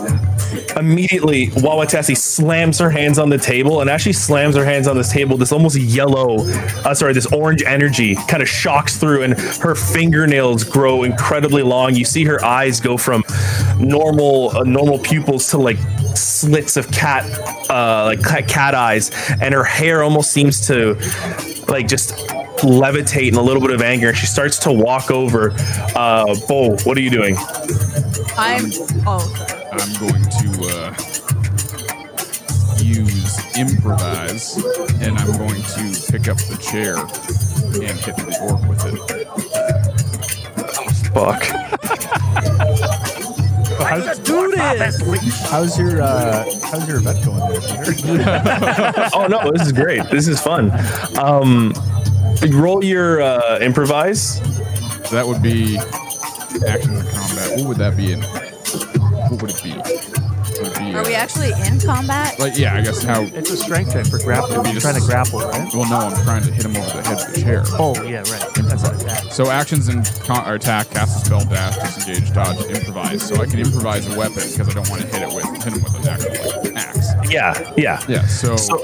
immediately, Wawatesi slams her hands on the table, and as she slams her hands on this table, this almost yellow, uh, sorry, this orange energy kind of shocks through, and her fingernails grow incredibly long. You see her eyes go from normal, uh, normal pupils to like slits of cat, uh, like cat, cat eyes, and her hair almost seems to like just levitate in a little bit of anger. And she starts to walk over. Uh, Bo, what are you doing? I'm. Oh, sorry. I'm going to uh, use improvise, and I'm going to pick up the chair and hit the orc with it. Fuck. How's, do this. how's your uh, how's your event going there, Peter? oh no, this is great. This is fun. Um, roll your uh, improvise. That would be action in combat. What would that be in? What would it be? Would it be, Are we uh, actually in combat? Like, yeah, I guess how. It's a strength check for grappling. Maybe I'm trying to grapple, right? Well, no, I'm trying to hit him over the head with the chair. Oh, yeah, right. That's an attack. So actions and con- or attack, cast a spell, dash, disengage, dodge, improvise. So I can improvise a weapon because I don't want to hit it with hit him with an actual like, axe. Yeah, yeah. Yeah. So, So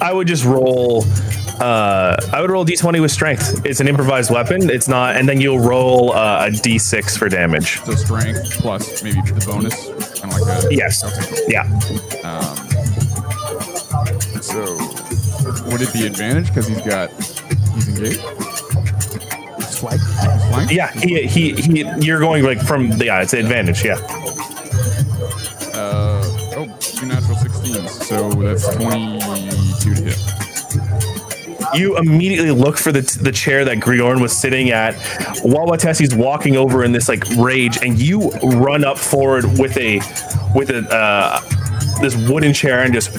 I would just roll. Uh, I would roll d20 with strength. It's an improvised weapon. It's not, and then you'll roll uh, a d6 for damage. so strength plus maybe the bonus, kind of like a Yes. Okay. Yeah. Um, So, would it be advantage because he's got he's engaged? Swipe. Flank? Yeah, he, he, he, you're going like from the, yeah, it's the advantage. Yeah. Uh, oh, two natural 16s. So that's 22 hit. You immediately look for the, the chair that Griorn was sitting at while Watessi's walking over in this like rage, and you run up forward with a with a uh, this wooden chair and just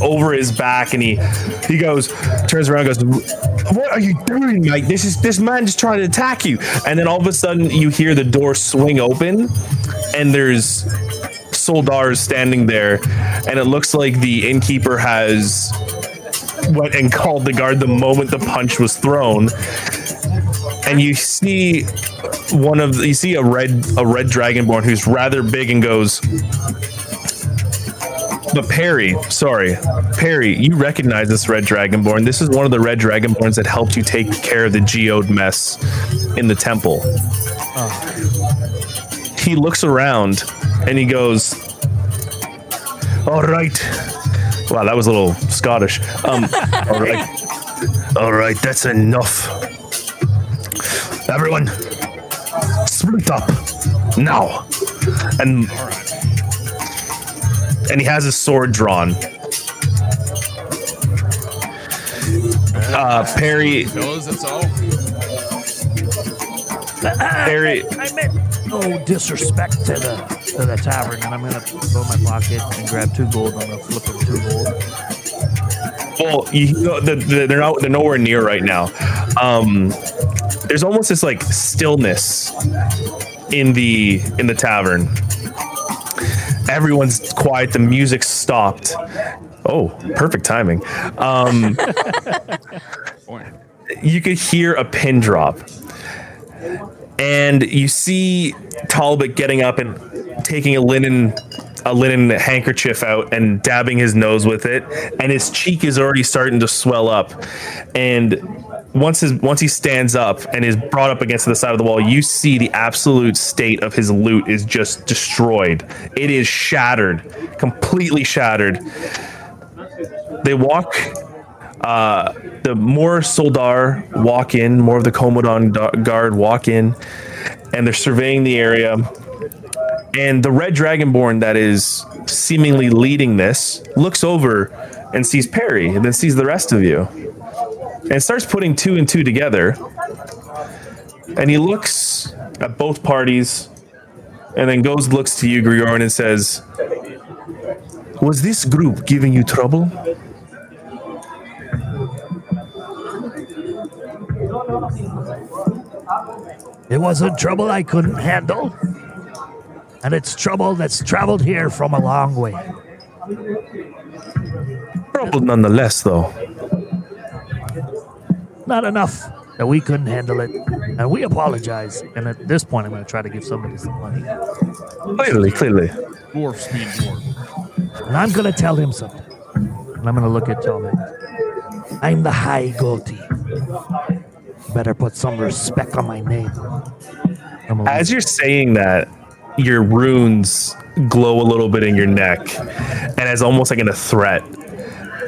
over his back, and he he goes turns around, goes, "What are you doing, mate? This is this man just trying to attack you." And then all of a sudden, you hear the door swing open, and there's Soldars standing there, and it looks like the innkeeper has went and called the guard the moment the punch was thrown. And you see one of the, you see a red a red dragonborn who's rather big and goes. But Perry, sorry, Perry, you recognize this red dragonborn. This is one of the red dragonborns that helped you take care of the geode mess in the temple. Oh. He looks around and he goes, "All right, Wow, that was a little Scottish. Um, all right, all right, that's enough. Everyone, split up now. And and he has his sword drawn. Uh, Perry, Fellas, that's all. Perry, I meant no disrespect to the to the tavern, and I'm gonna go in my pocket and grab two gold. I'm gonna flip him two gold. Well, you know, the, the, they're not they're nowhere near right now. Um, there's almost this like stillness in the in the tavern. Everyone's quiet. The music stopped. Oh, perfect timing. Um, you could hear a pin drop, and you see Talbot getting up and taking a linen a linen handkerchief out and dabbing his nose with it, and his cheek is already starting to swell up. And once his once he stands up and is brought up against the side of the wall, you see the absolute state of his lute is just destroyed. It is shattered, completely shattered. They walk uh, the more Soldar walk in, more of the Komodon guard walk in, and they're surveying the area. And the red dragonborn that is seemingly leading this looks over and sees Perry, and then sees the rest of you, and starts putting two and two together. And he looks at both parties, and then goes looks to you, Griorn, and says, "Was this group giving you trouble?" It wasn't trouble I couldn't handle, and it's trouble that's traveled here from a long way. Trouble nonetheless, though. Not enough that we couldn't handle it, and we apologize. And at this point, I'm going to try to give somebody some money, Clearly, clearly. Dwarf speed dwarf. and I'm going to tell him something. And I'm going to look at Tommy. I'm the High Goatee. Better put some respect on my name. As you're saying that, your runes glow a little bit in your neck, and as almost like in a threat,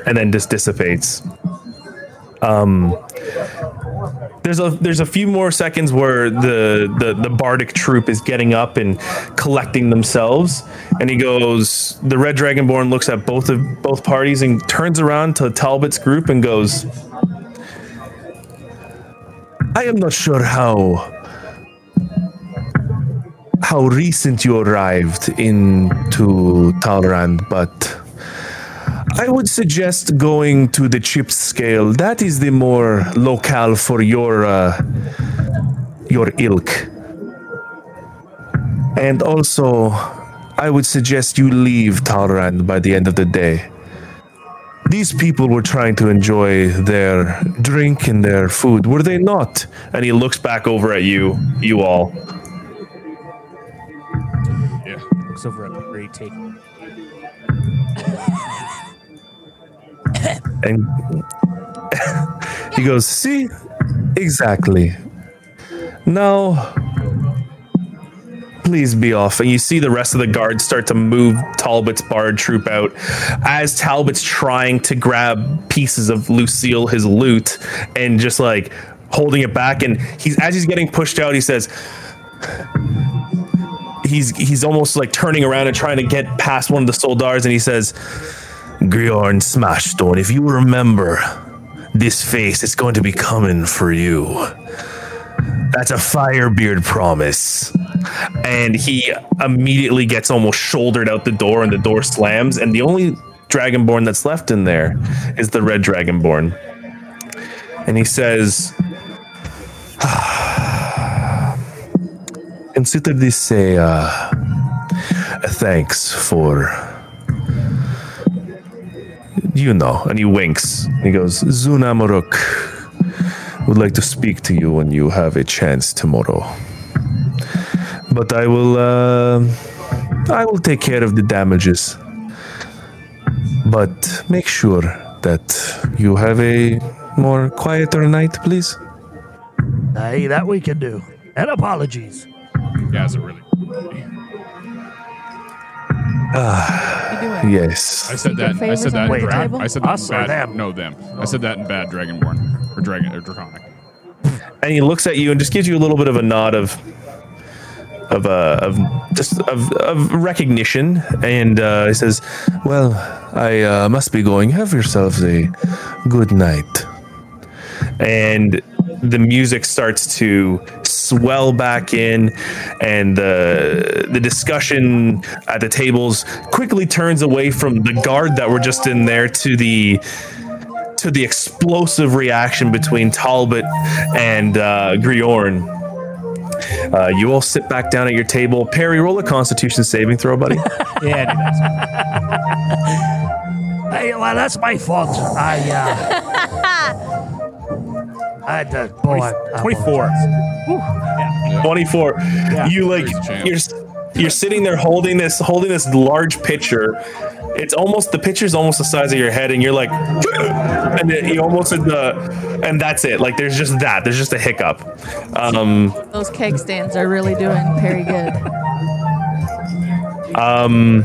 and then just dissipates. Um, there's a there's a few more seconds where the, the the bardic troop is getting up and collecting themselves, and he goes. The red dragonborn looks at both of both parties and turns around to Talbot's group and goes. I am not sure how how recent you arrived into Talrand, but I would suggest going to the chip scale. That is the more locale for your uh, your ilk. And also, I would suggest you leave Talrand by the end of the day. These people were trying to enjoy their drink and their food, were they not? And he looks back over at you, you all. Yeah. Looks over at Ray Take. And he goes, See? Exactly. Now, please be off. And you see the rest of the guards start to move Talbot's bard troop out as Talbot's trying to grab pieces of Lucille, his lute, and just like holding it back. And he's as he's getting pushed out, he says, he's he's almost like turning around and trying to get past one of the soldars, and he says, Griorn Smashstone, if you remember this face, it's going to be coming for you. That's a Firebeard promise. And he immediately gets almost shouldered out the door, and the door slams. And the only Dragonborn that's left in there is the Red Dragonborn. And he says, Consider this a, uh, a thanks for. You know, and he winks. He goes, Zunamuruk would like to speak to you when you have a chance tomorrow. But I will, uh, I will take care of the damages. But make sure that you have a more quieter night, please. Hey, that we can do. And apologies. You guys are really. You doing? Yes. I said that. I said that. under in the dra- I said that Us in or bad. them? No, them. I said that in bad Dragonborn or Dragon or Draconic. and he looks at you and just gives you a little bit of a nod of of uh, of just of, of recognition and uh, he says well i uh, must be going have yourselves a good night and the music starts to swell back in and the the discussion at the tables quickly turns away from the guard that were just in there to the to the explosive reaction between Talbot and uh, Griorn. Uh, you all sit back down at your table. Perry, roll a Constitution saving throw, buddy. Yeah, that's Hey, well, that's my fault. I, uh. I had to. Oh, I, I 24. Twenty-four. you like Perry's a champ. you're you're sitting there holding this holding this large pitcher. It's almost the pitcher's almost the size of your head, and you're like, and then you almost at the, and that's it. Like there's just that. There's just a hiccup. Um, Those cake stands are really doing very good. Um,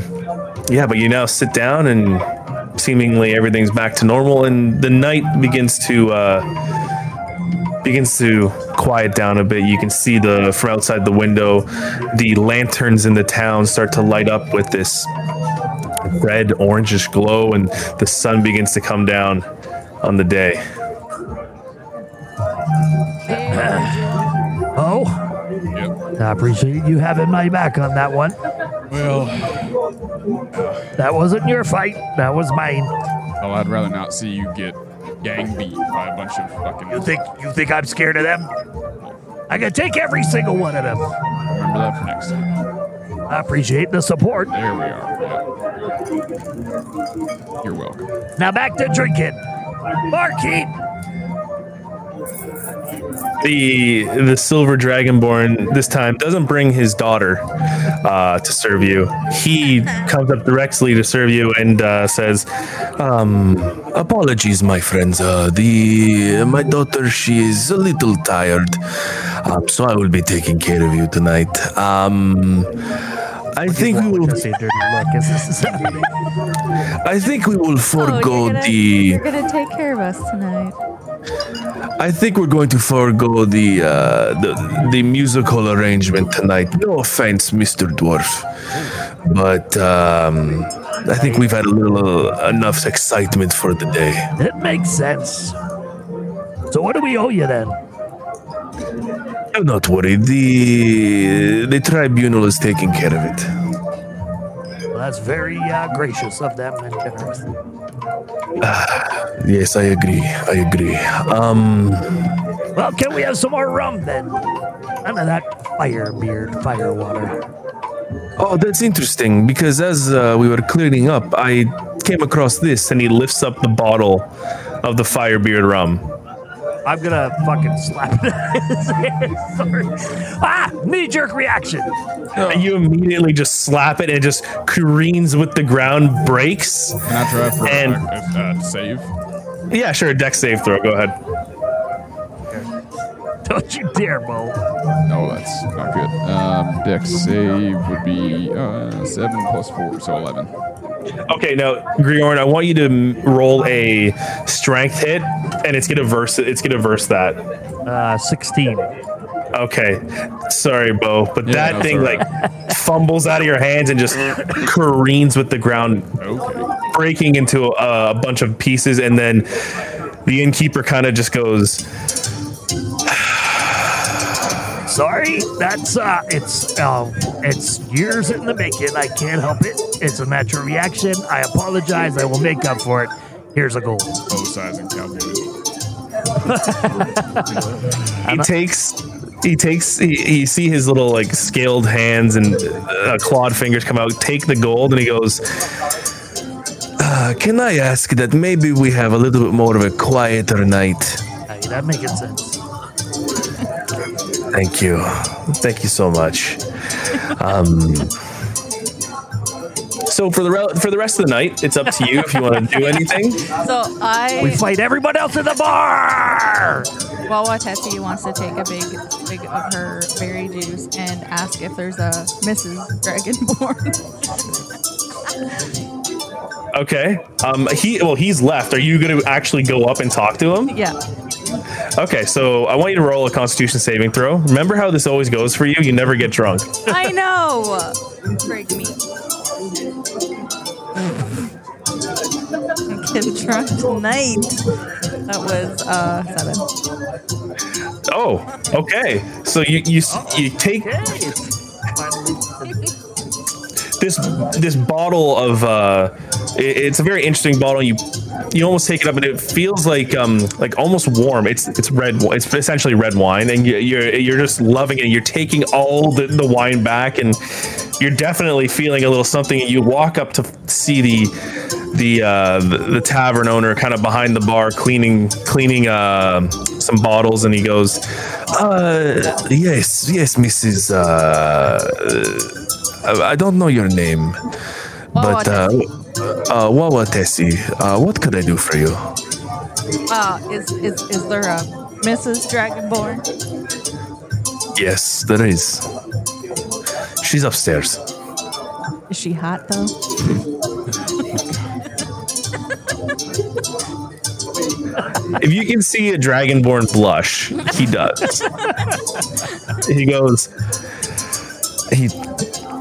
yeah, but you now sit down and seemingly everything's back to normal, and the night begins to uh, begins to quiet down a bit. You can see the from outside the window, the lanterns in the town start to light up with this red orangish glow, and the sun begins to come down on the day. Oh, Yep. I appreciate you having my back on that one. Well, That wasn't your fight. That was mine. Oh, I'd rather not see you get gang beat by a bunch of fucking. You think you think I'm scared of them? I can take every single one of them. Remember that for next time. I appreciate the support. There we are. Yeah. You're welcome. Now back to drinking. Barkeep. The the silver dragonborn this time doesn't bring his daughter uh, to serve you. He comes up directly to serve you and uh, says, um, "Apologies, my friends. Uh, the my daughter she is a little tired, um, so I will be taking care of you tonight. Um, I think we will. Just say dirty look. Is this I think we will Oh, forego you're gonna, the." you're gonna take care of us tonight. I think we're going to forego the uh, the the musical arrangement tonight. No offense, Mister Dwarf, but um, I think we've had a little enough excitement for the day. It makes sense. So what do we owe you then? Do not worry. the The tribunal is taking care of it. Well, that's very uh, gracious of them and generous. Yes, I agree. I agree. Um, Well, can we have some more rum then? None of that fire beard, fire water. oh, that's interesting because as uh, we were cleaning up, I came across this, and he lifts up the bottle of the Firebeard rum. I'm gonna fucking slap it out of his hand. Sorry. Ah! Knee jerk reaction. And you immediately just slap it and it just careens with the ground, breaks. Can I try for And- uh, uh, save? Yeah, sure. Dex save throw. Go ahead. Don't you dare, Bo. No, that's not good. Um, dex save would be uh, 7 plus 4, so 11. Okay, now Griorn, I want you to roll a strength hit, and it's gonna verse it's gonna verse that. Uh, 16. Okay, sorry, Bo, but Yeah, that no, thing it's like fumbles out of your hands and just careens with the ground, Okay. breaking into a, a bunch of pieces, and then the innkeeper kind of just goes, Sorry, that's uh, it's uh, it's years in the making. I can't help it. It's a natural reaction. I apologize. I will make up for it. Here's a goal. Bow size and calculated. he takes he takes he, you see his little like scaled hands and uh, clawed fingers come out take the gold and he goes uh, can i ask that maybe we have a little bit more of a quieter night Hey, that making sense. Thank you thank you so much um so for the re- for the rest of the night it's up to you if you want to do anything So I We fight everyone else in the bar. Wawatesi wants to take a big big of her berry juice and ask if there's a Mrs. Dragonborn. okay um he well he's left are you gonna actually go up and talk to him yeah. Okay, so I want you to roll a Constitution saving throw. Remember how this always goes for you? You never get drunk. I know. Break me. Get drunk tonight. That was uh seven. Oh, okay. So you you you take Okay, this this bottle of uh, it- it's a very interesting bottle. You you almost take it up and it feels like um like almost warm. It's it's red. It's essentially red wine, and you, you're you're just loving it. You're taking all the, the wine back, and you're definitely feeling a little something. And you walk up to see the the uh, the, the tavern owner kind of behind the bar cleaning cleaning uh, some bottles, and he goes, uh, "Yes, yes, Mrs. Uh, I I don't know your name, but uh, uh, what Wawatesi, uh, what could I do for you?" Uh, is is is there a Mrs. Dragonborn? Yes, there is. She's upstairs. Is she hot though? If you can see a dragonborn blush, he does. he goes. He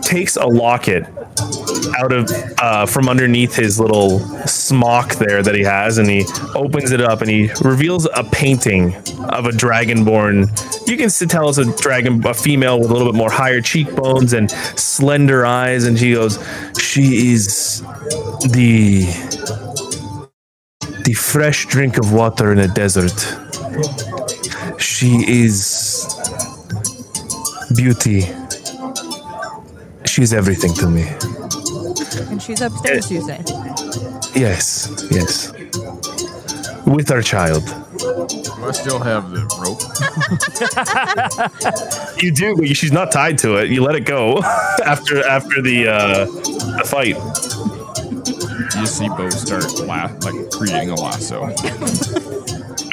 takes a locket out of uh, from underneath his little smock there that he has, and he opens it up and he reveals a painting of a dragonborn. You can tell it's a dragon, a female with a little bit more higher cheekbones and slender eyes, and she goes, "She is the." the fresh drink of water in a desert. She is beauty. She's everything to me. And she's upstairs, you say? Yes, yes. With our child. Do I still have the rope? You do, but she's not tied to it. You let it go after after the uh, the fight. You see Bo start la- like creating a lasso.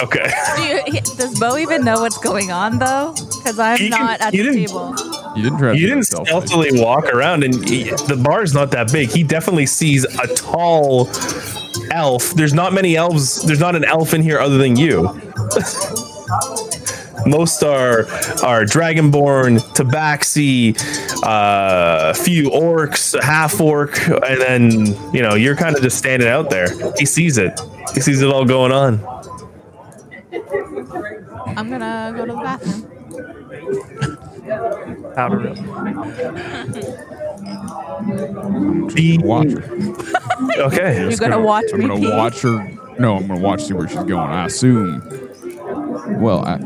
Okay. Do you, does Bo even know what's going on though? Because I'm You can- not at you the didn't- table. You didn't try You didn't stealthily. stealthily walk around, and he, the bar's not that big. He definitely sees a tall elf. There's not many elves. There's not an elf in here other than you. Most are are dragonborn, tabaxi, uh, a few orcs, a half orc, and then you know you're kind of just standing out there. He sees it. He sees it all going on. I'm gonna go to the bathroom. Powder room. The- Watch her. okay. You're gonna watch I'm me gonna pee? watch her. No, I'm gonna watch see where she's going. I assume. Well, I,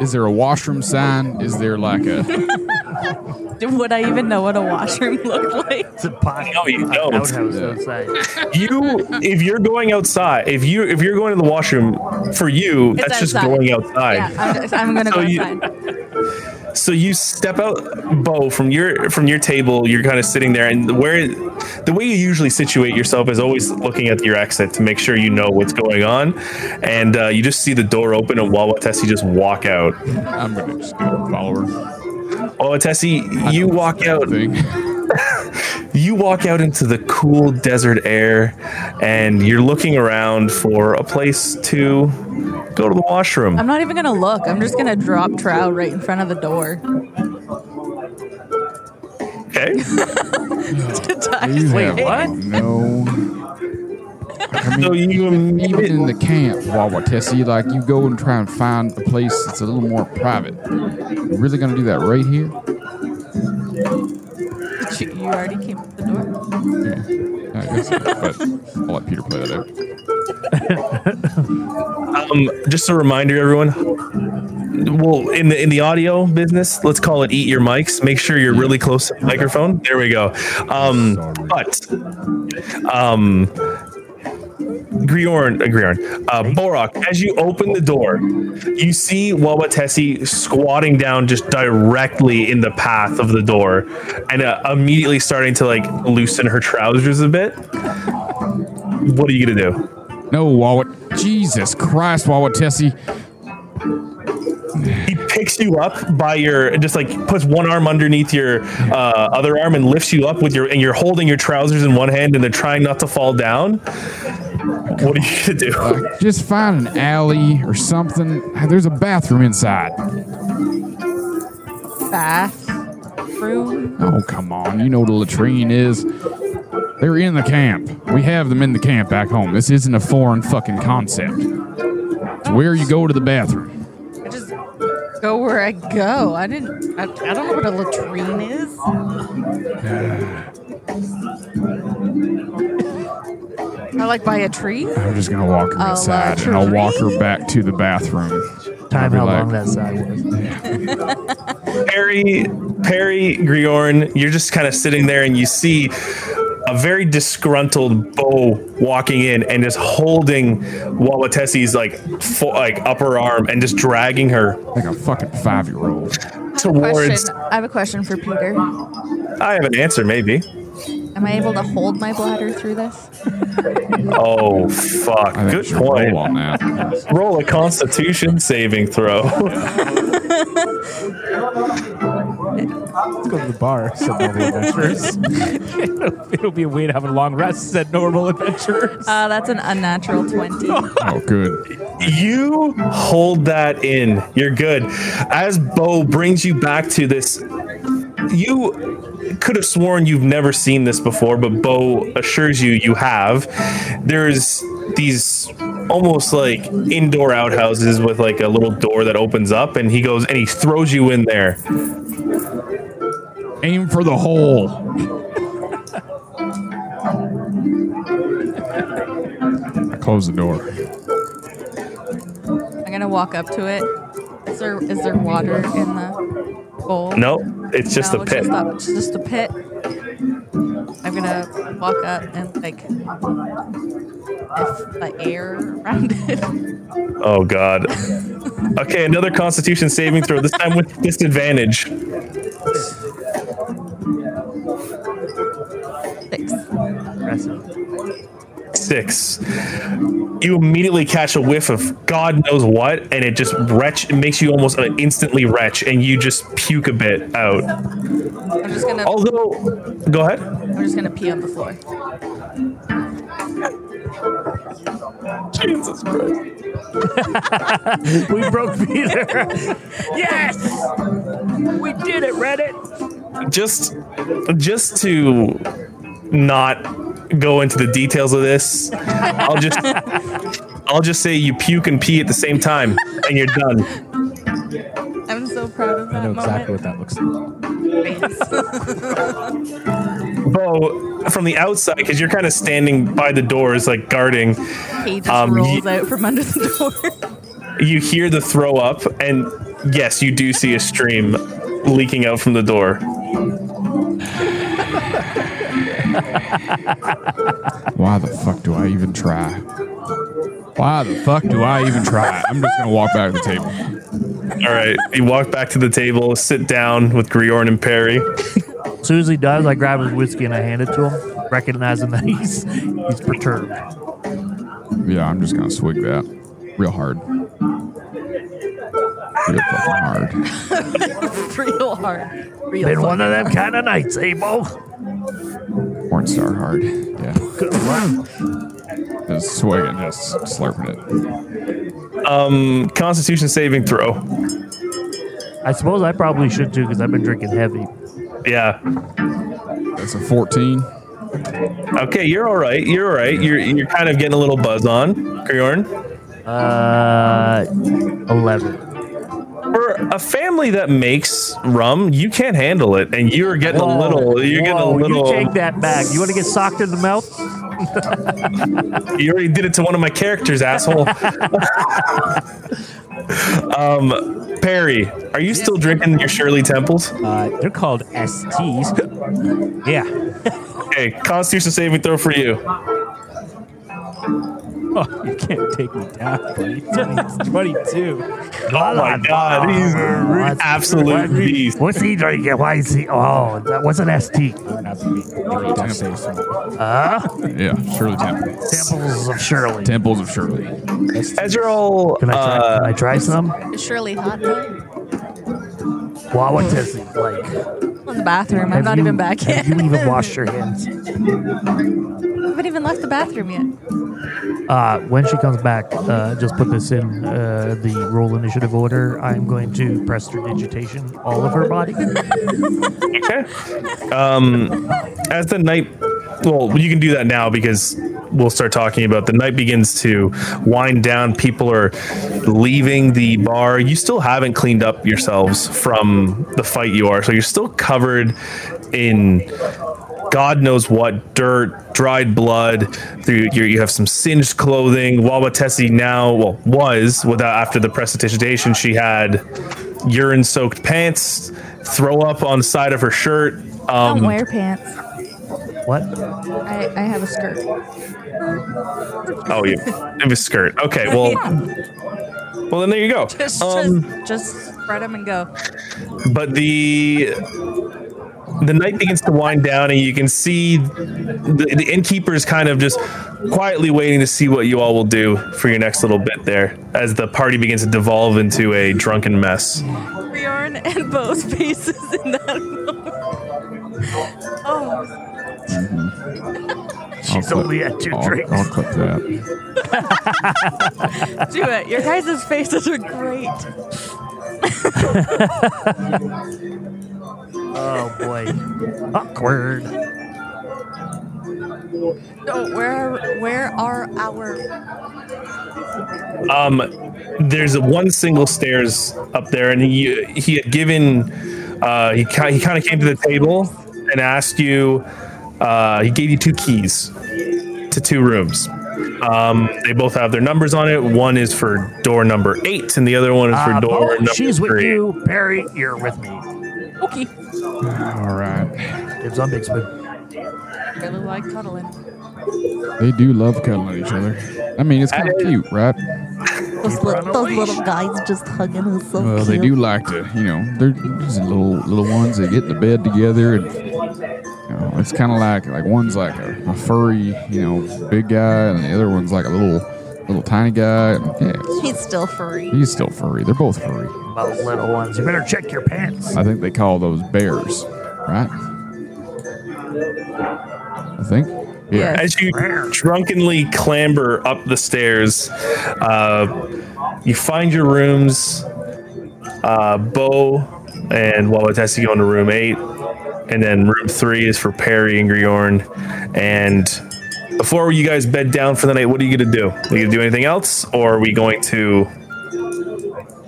is there a washroom sign? Is there like a? Would I even know what a washroom looked like? It's a pot. No, you don't. Outhouse Yeah. outside. you if you're going outside if you if you're going to the washroom for you It's that's just going outside Yeah, I'm, I'm gonna So go you- outside. So you step out bo from your from your table you're kind of sitting there and where the way you usually situate yourself is always looking at your exit to make sure you know what's going on and uh, you just see the door open and Wawatesi just walk out I'm gonna just go follow her. Oh, Tessie, you walk out. Thing. You walk out into the cool desert air, and you're looking around for a place to go to the washroom. I'm not even gonna look. I'm just gonna drop trout right in front of the door. Okay. to. Wait, what? No. I So mean, you even immediately in the camp, Wawatesi, like you go and try and find a place that's a little more private. You really gonna do that right here? You you already came to the door. Yeah, I guess so, but I'll let Peter play that out. Um, just a reminder, everyone. Well, in the in the audio business, let's call it "eat your mics." Make sure you're really close to the microphone. There we go. Um, but, um, Griorn, uh, Griorn, uh, Borak, as you open the door, you see Wawatesi squatting down just directly in the path of the door, and uh, immediately starting to like loosen her trousers a bit. What are you gonna do? No, Wawa. Jesus Christ, Wawatesi. He picks you up by your just like puts one arm underneath your uh, other arm and lifts you up with your and you're holding your trousers in one hand and they're trying not to fall down what are you gonna do Like, just find an alley or something. There's a bathroom inside. Bath room. Oh, come on. You know what a latrine is. They're in the camp. We have them in the camp back home. This isn't a foreign fucking concept. It's where you go to the bathroom. I just go where I go. I didn't. I, I don't know what a latrine is. I like by a tree. I'm just gonna walk her oh, A inside and I'll walk her back to the bathroom. Time I'll how like, long that side was. perry perry griorn you're just kind of sitting there and you see a very disgruntled Bo walking in and just holding Wawatesi's like fo- like upper arm and just dragging her Like a fucking five year old. towards Question. I have a question for Peter. I have an answer maybe Am I able to hold my bladder through this? oh fuck good point roll on that. Roll a Constitution saving throw. Let's go to the bar, said Normal Adventures. it'll, it'll be a way to have a long rest, said Normal Adventures. Uh, that's an unnatural 20. Oh, good. you hold that in. You're good. As Bo brings you back to this, you could have sworn you've never seen this before, but Bo assures you you have. There's these almost like indoor outhouses with like a little door that opens up, and he goes and he throws you in there. Aim for the hole. I close the door. I'm gonna walk up to it. Is there is there water in the bowl? nope it's just No, a pit. Just a, it's just a pit. I'm gonna walk up and like if the air around it. Oh god. Okay, another Constitution saving throw. This time with disadvantage. Six. Six. You immediately catch a whiff of God knows what, and it just retch. It makes you almost uh, instantly retch, and you just puke a bit out. I'm just gonna Although, go ahead. I'm just gonna pee on the floor. Jesus Christ. We broke Peter. yes, we did it, Reddit. Just, just to not go into the details of this, I'll just, I'll just say you puke and pee at the same time, and you're done. I'm so proud of that I know exactly moment. what that looks like. Bo, from the outside, because you're kind of standing by the doors, like guarding, he just Um, rolls ye- out from under the door. you hear the throw up, and yes, you do see a stream leaking out from the door. Why the fuck do I even try? Why the fuck do I even try? I'm just gonna walk back to the table. All right, you walk back to the table, sit down with Griorn and Perry. As soon as he does, I grab his whiskey and I hand it to him, recognizing that he's he's perturbed. Yeah, I'm just gonna swig that real hard. Real fucking hard. Real hard. Real Been one of fucking them kind of nights, eh, Bo? Porn star hard. Yeah. Just swigging, just slurping it. Um, Constitution saving throw. I suppose I probably should too because I've been drinking heavy. Yeah. That's a 14. Okay, you're all right. You're all right. You're you're kind of getting a little buzz on, Griorn. Uh, 11. For a family that makes rum, you can't handle it, and you're getting a little. You're getting a little. You take that back. You want to get socked in the mouth? You already did it to one of my characters, asshole. um, Perry, are you still drinking your Shirley Temples? Uh, they're called STs. yeah. Okay, Constitution saving throw for you. Oh, you can't take me down, buddy. It's 22. Oh my God, he's an absolute beast. What's he drinking? Why is he? Oh, that was an ST. Not to be great, don't say so. Yeah, Shirley Temple. Temples of Shirley. Temples of Shirley. As you're Can I try? uh, can I try some? Shirley hot though? Wow, what is he like? In the bathroom. I'm have not you- even back yet. Have you even washed your hands? I haven't even left the bathroom yet. Uh, when she comes back, uh, just put this in uh, the roll initiative order. I'm going to prestidigitation all of her body. Okay. Um, as the night, well, you can do that now because we'll start talking about the night begins to wind down. People are leaving the bar. You still haven't cleaned up yourselves from the fight you are, so you're still covered in God knows what dirt, dried blood. Through you, you have some singed clothing. Wawatesi now, well, was without after the precipitation, she had urine-soaked pants. Throw up on the side of her shirt. I Um, don't wear pants. What? I, I have a skirt. Oh, you have a skirt. Okay, well, well then there you go. Just, Um, just, just spread them and go. but the the night begins to wind down, and you can see the, the is kind of just quietly waiting to see what you all will do for your next little bit there, as the party begins to devolve into a drunken mess. Bjorn and Bo's faces in that moment. Oh, She's I'll only clip- had 2 I'll, drinks. I'll clip that. do it. Your guys' faces are great. Oh boy, awkward. Oh, where where are our Um, there's one single stairs up there, and he he had given. Uh, he he kind of came to the table and asked you. Uh, he gave you two keys to two rooms. Um, they both have their numbers on it. One is for door number eight, and the other one is for Uh, door Bo, number she's with you. Barry. you're with me. Okay. All right. Dibs on Big Spoon. Really like cuddling. They do love cuddling each other. I mean, it's kind of cute, right? Those, little, those little guys just hugging us so Well, they do like to, you know, they're just little little ones. They get in the bed together, and you know, it's kind of like like one's like a, a furry, you know, big guy, and the other one's like a little little tiny guy. And yeah, He's still furry. he's still furry. They're both furry. Those little ones. You better check your pants. I think they call those bears, right? I think. Yeah. As you drunkenly clamber up the stairs, uh, you find your rooms. Uh, Bo and Wawatesi go into room eight, and then room three is for Perry and Griorn. And before you guys bed down for the night, what are you gonna do? Are you gonna do anything else, or are we going to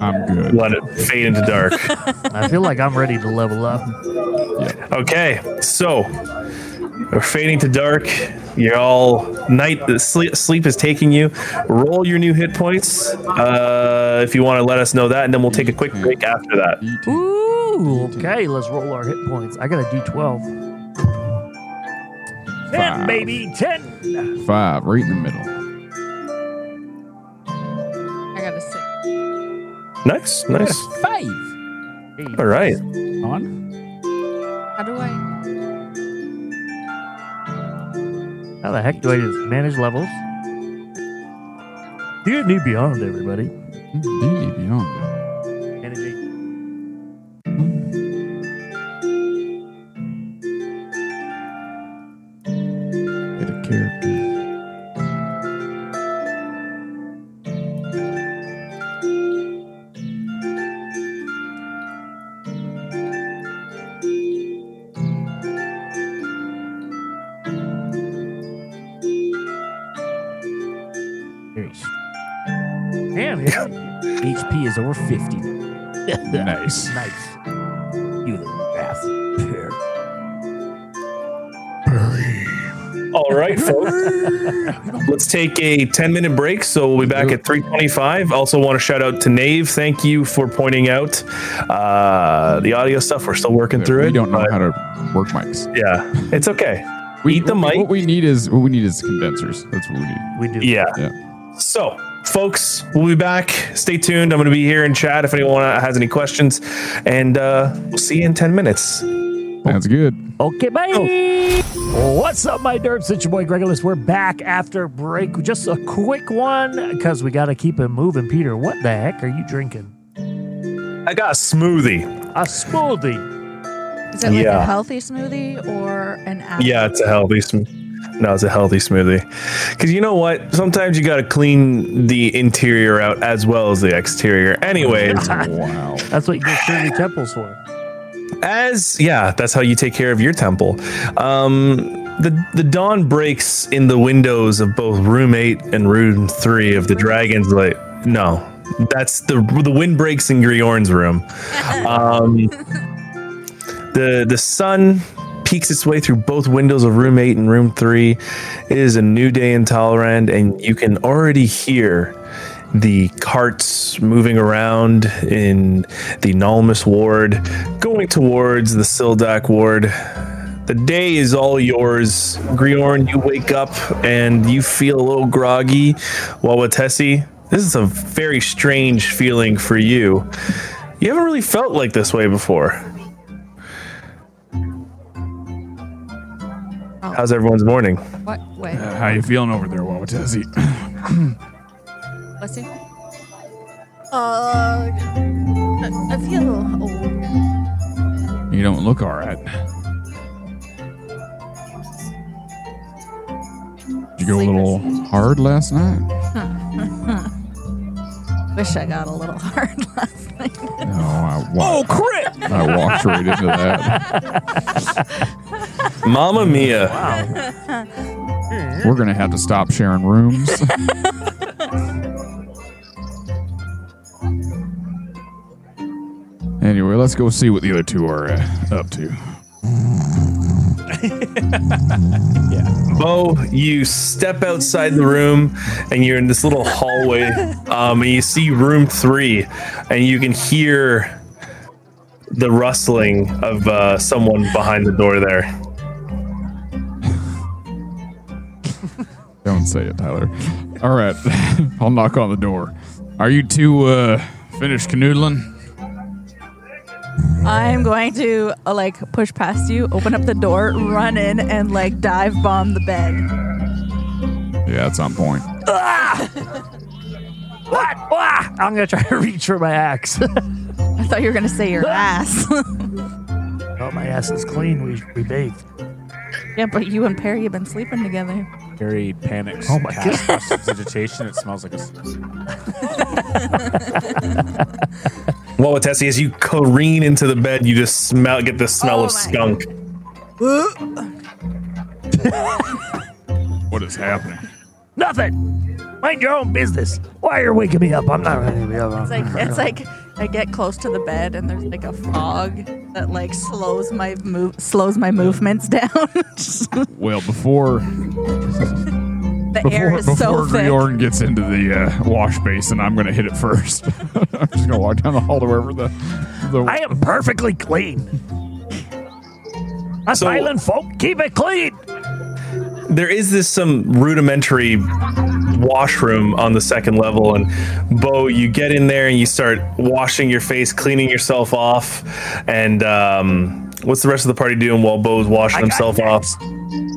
I'm good. let it fade into dark? I feel like I'm ready to level up. Okay, so we're fading to dark. You're all night. Sleep, sleep is taking you. Roll your new hit points uh, if you want to let us know that, and then we'll take a quick break after that. Ooh, okay, let's roll our hit points. I got a D12. 10, Five. baby, 10. Five, right in the middle. I got a six. Nice, nice. Five. All right. On. How do I? How the heck do I just manage levels? D&D Beyond, everybody. D&D Beyond. HP is over 50. Nice. Nice. You little bastard. All right, folks. Let's take a 10 minute break. So we'll be back at 325. Also, want to shout out to Nave. Thank you for pointing out uh, the audio stuff. We're still working through we it. We don't know but how to work mics. Yeah, it's okay. We, Eat the what, mic. What we need is what we need is condensers. That's what we need. We do. Yeah. Yeah. So, folks, we'll be back. Stay tuned. I'm going to be here in chat if anyone has any questions. And uh, we'll see you in 10 minutes. Sounds good. Okay, bye. What's up, my derps? It's your boy Gregulus. We're back after break. Just a quick one because we got to keep it moving. Peter, what the heck are you drinking? I got a smoothie. A smoothie. Is it like Yeah. a healthy smoothie or an apple? Yeah, it's a healthy smoothie. No, it's a healthy smoothie. Because you know what? Sometimes you got to clean the interior out as well as the exterior. Anyways, Wow. That's what you get Shirley Temples for. as yeah, that's how you take care of your temple. Um, the the dawn breaks in the windows of both room eight and room three of the dragon's light. No, that's the the wind breaks in Griorn's room. Um, the the sun peeks its way through both windows of room eight and room three. It is a new day in Talrand, and you can already hear the carts moving around in the Nalmus ward, going towards the Sildak ward. The day is all yours. Griorn, you wake up and you feel a little groggy. While with this is a very strange feeling for you. You haven't really felt like this way before. How's everyone's morning? What? Wait. How you feeling over there, Wawatesi? Let's see. Uh, I, I feel old. You don't look all right. Did you go a little hard last night? Wish I got a little hard last night. No, I wa- crit! I walked right into that. Mama Mia. We're gonna have to stop sharing rooms. anyway, let's go see what the other two are uh, up to. Bo, you step outside the room and you're in this little hallway. Um, and you see room three, and you can hear the rustling of uh, someone behind the door there. Don't say it, Tyler. All right, I'll knock on the door. Are you two uh, finished canoodling? I'm going to uh, like push past you, open up the door, run in, and like dive bomb the bed. Yeah, it's on point. What? Ah! I'm going to try to reach for my axe. I thought you were gonna say your ass. oh, my ass is clean. We, we bathed. yeah, but you and Perry have been sleeping together. Harry panics. Oh my casts Prestidigitation. It smells like a. s- Well, with Tessie, as you careen into the bed, you just smell get the smell Oh of skunk. What is happening? Nothing. Mind your own business. Why are you waking me up? I'm not ready to be up. It's like it's like I get close to the bed and there's like a fog that like slows my move slows my movements down. Well, before the before, air is before so thick. Griorn gets into the uh, wash basin, I'm gonna hit it first. I'm just gonna walk down the hall to wherever the the I am perfectly clean. Us So- island folk keep it clean. there is this some rudimentary washroom on the second level and bo you get in there and you start washing your face cleaning yourself off and um, what's the rest of the party doing while bo's washing I himself off next.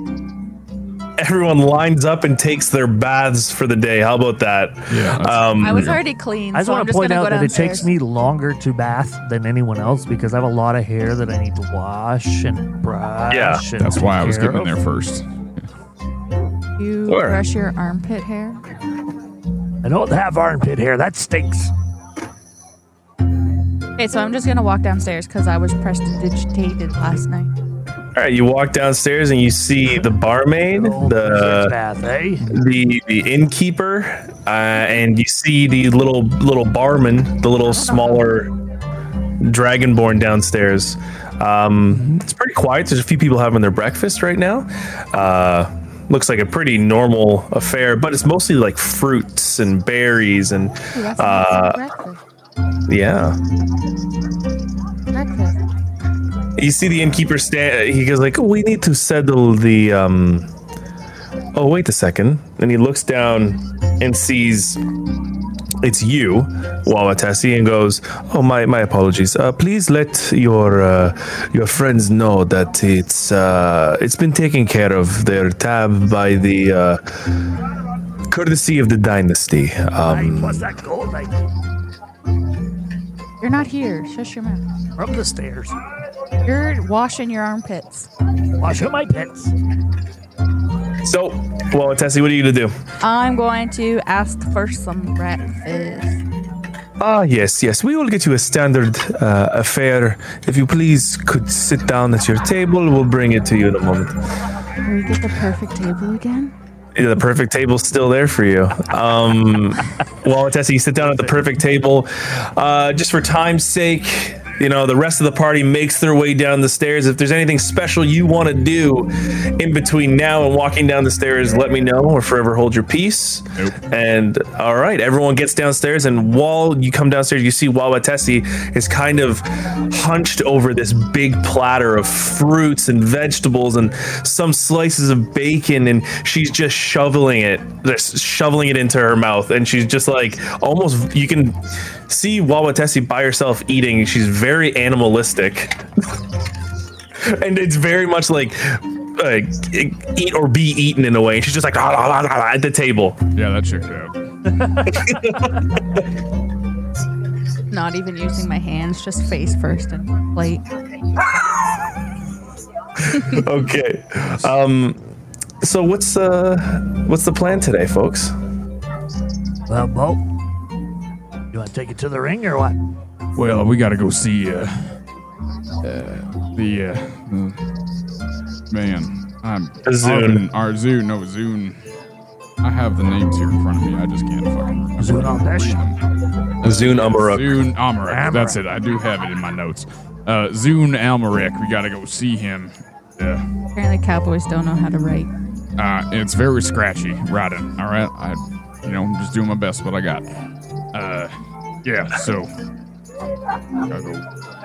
Everyone lines up and takes their baths for the day how about that Yeah, um, I was already clean, I just so want to point out that it takes me longer to bath than anyone else because I have a lot of hair that I need to wash and brush. Yeah, and that's why I was getting in of. there first. You Sure. brush your armpit hair. I don't have armpit hair. That stinks. Okay, so I'm just gonna walk downstairs because I was prestidigitated last night. All right, you walk downstairs and you see the barmaid, the bath, eh? the the innkeeper, uh, and you see the little little barman, the little smaller dragonborn downstairs. Um, it's pretty quiet. There's a few people having their breakfast right now. Uh, looks like a pretty normal affair, but it's mostly like fruits and berries and Ooh, that's Uh, breakfast. yeah. Breakfast. You see the innkeeper stand. He goes like, "We need to settle the." um Oh wait a second, and he looks down and sees it's you, Wawatesi, and goes, "Oh my my apologies. Uh, please let your uh, your friends know that it's uh, it's been taken care of. Their tab by the uh, courtesy of the dynasty. Um, You're not here. Shush your mouth. from the stairs? You're washing your armpits. Washing my pits. so, Wawatesi, what are you gonna do? I'm going to ask for some breakfast. Ah, yes, yes. We will get you a standard uh, affair. If you please could sit down at your table, we'll bring it to you in a moment. Can we get the perfect table again? The perfect table's still there for you. Um, well, Tessie, you sit down at the perfect table. Uh, just for time's sake, you know, the rest of the party makes their way down the stairs. If there's anything special you want to do in between now and walking down the stairs, let me know or forever hold your peace. Nope. And all right, everyone gets downstairs, and while you come downstairs, you see Wawatesi is kind of hunched over this big platter of fruits and vegetables and some slices of bacon, and she's just shoveling it, just shoveling it into her mouth, and she's just like almost you can see Wawatesi by herself eating. She's very animalistic, and it's very much like. Like eat or be eaten in a way. She's just like "Ah, ah, ah, ah," at the table. Yeah, that checks out. Not even using my hands, just face first and plate. okay. Um, so what's uh what's the plan today, folks? Well, Bo, you want to take it to the ring or what? Well, we gotta go see uh, uh the uh, uh, man. I'm Zun. Our Zun, no Zun. I have the names here in front of me. I just can't fucking remember. Zun them. Aldesh. Read them. Zun Amaruk. Zun Amarek. That's it. I do have it in my notes. Uh, Zun Almarek. We gotta go see him. Yeah. Apparently, cowboys don't know how to write. Uh, it's very scratchy writing. All right, I, you know, I'm just doing my best. What I got. Uh, yeah. So, gotta go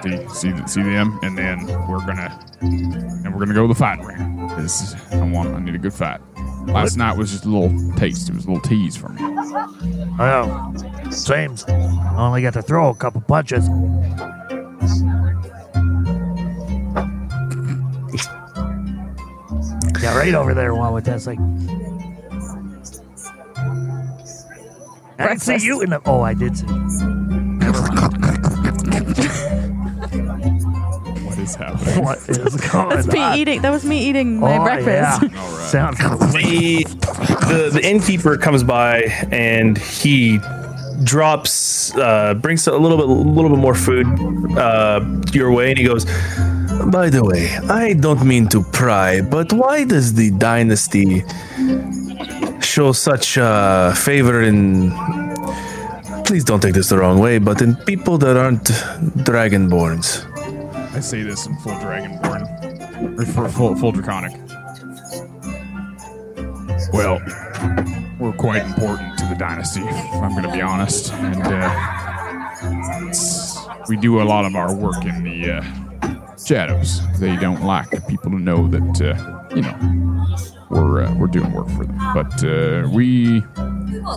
see see see them, and then we're gonna and we're gonna go to the fighting ring. Is, I want. I need a good fight. Last night was just a little taste. It was a little tease for me. Well, same. I only got to throw a couple punches. Yeah, right over there, one with that. Like, I didn't see you in the. Oh, I did see. you. What is happening? What is going That's me on? eating. That was me eating my oh, breakfast. Yeah. All right. Sounds The, the the innkeeper comes by and he drops uh brings a little bit a little bit more food uh your way and he goes by the way i don't mean to pry but why does the dynasty show such uh favor in please don't take this the wrong way but in people that aren't dragonborns I say this in full Dragonborn or for full full Draconic. Well, we're quite important to the dynasty, if I'm going to be honest, and uh, we do a lot of our work in the uh, shadows. They don't like people to know that uh, you know we're uh, we're doing work for them, but uh, we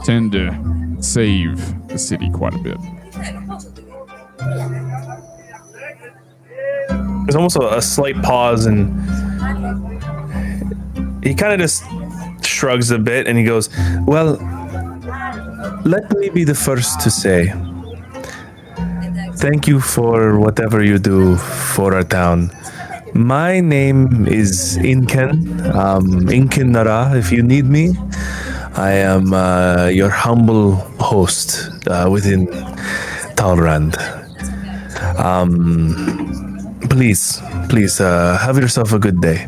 tend to save the city quite a bit. there's almost a, a slight pause and he kind of just shrugs a bit and he goes well let me be the first to say thank you for whatever you do for our town My name is Inken, um, Inken Nara, if you need me. I am uh, your humble host uh, within Talrand. Um, please, please uh, have yourself a good day.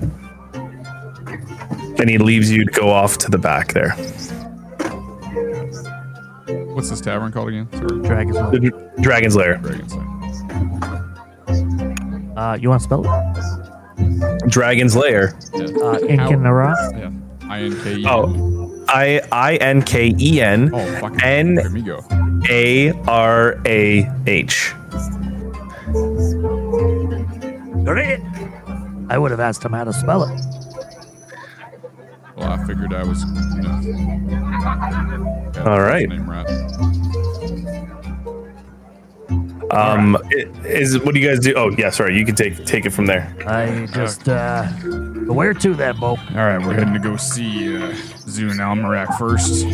And he leaves you to go off to the back there. What's this tavern called again? Sorry. Dragon's Lair. Dragon's Lair. Dragon's Lair. Uh, you want to spell it? Dragon's Lair. Yeah. Uh, Inkinara. Yeah. I N K E. Oh, I I N K E N Oh, fucking. N- Let me go. A R A H. Great. I would have asked him how to spell it. Well, I figured I was. You know, got All right. Name right. Um, is what do you guys do? Oh yeah, sorry. You can take take it from there. I just, uh, where to then, Bo? All right, we're heading to go see uh, Zun Almarak first.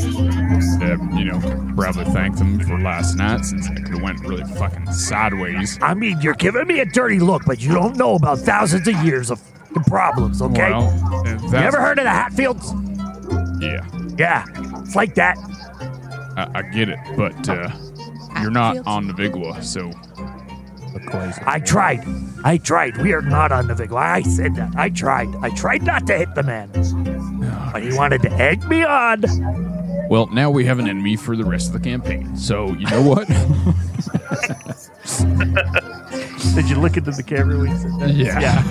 Uh, you know, probably thank them for last night since it could have went really fucking sideways. I mean, you're giving me a dirty look, but you don't know about thousands of years of fucking problems, okay? Well, you ever heard of the Hatfields? Yeah, Yeah, it's like that. I, I get it, but uh, you're not on the Vigua, so I tried. I tried. We are not on the Vigil. I said that. I tried. I tried not to hit the man. But he wanted to egg me on. well, now we have an enemy for the rest of the campaign. So you know what? Did you look into the camera when you said that? yeah.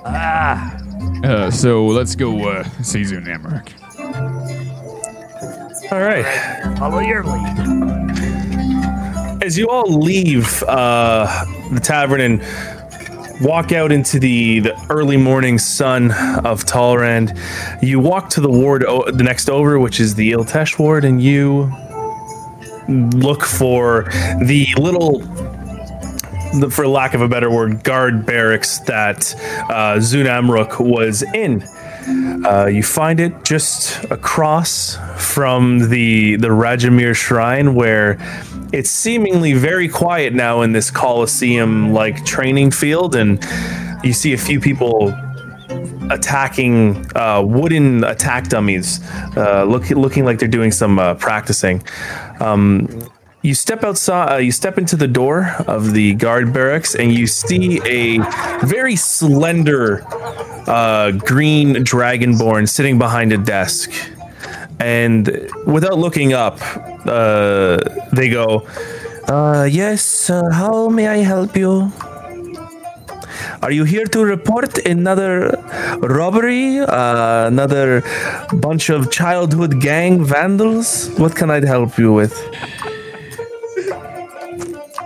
Ah, Uh, so let's go uh, see All right. follow your lead. As you all leave uh, the tavern and walk out into the, the early morning sun of Talrand, you walk to the ward o- the next over, which is the Iltesh ward, and you look for the little the, for lack of a better word, guard barracks that uh, Zun Amruk was in. Uh, you find it just across from the the Rajamir Shrine, where it's seemingly very quiet now in this Colosseum-like training field, and you see a few people attacking uh, wooden attack dummies, uh, look, looking like they're doing some uh, practicing. Um, you step outside, uh, you step into the door of the guard barracks, and you see a very slender uh, green dragonborn sitting behind a desk. And without looking up, uh, they go, uh, Yes, uh, how may I help you? Are you here to report another robbery? Uh, another bunch of childhood gang vandals? What can I help you with?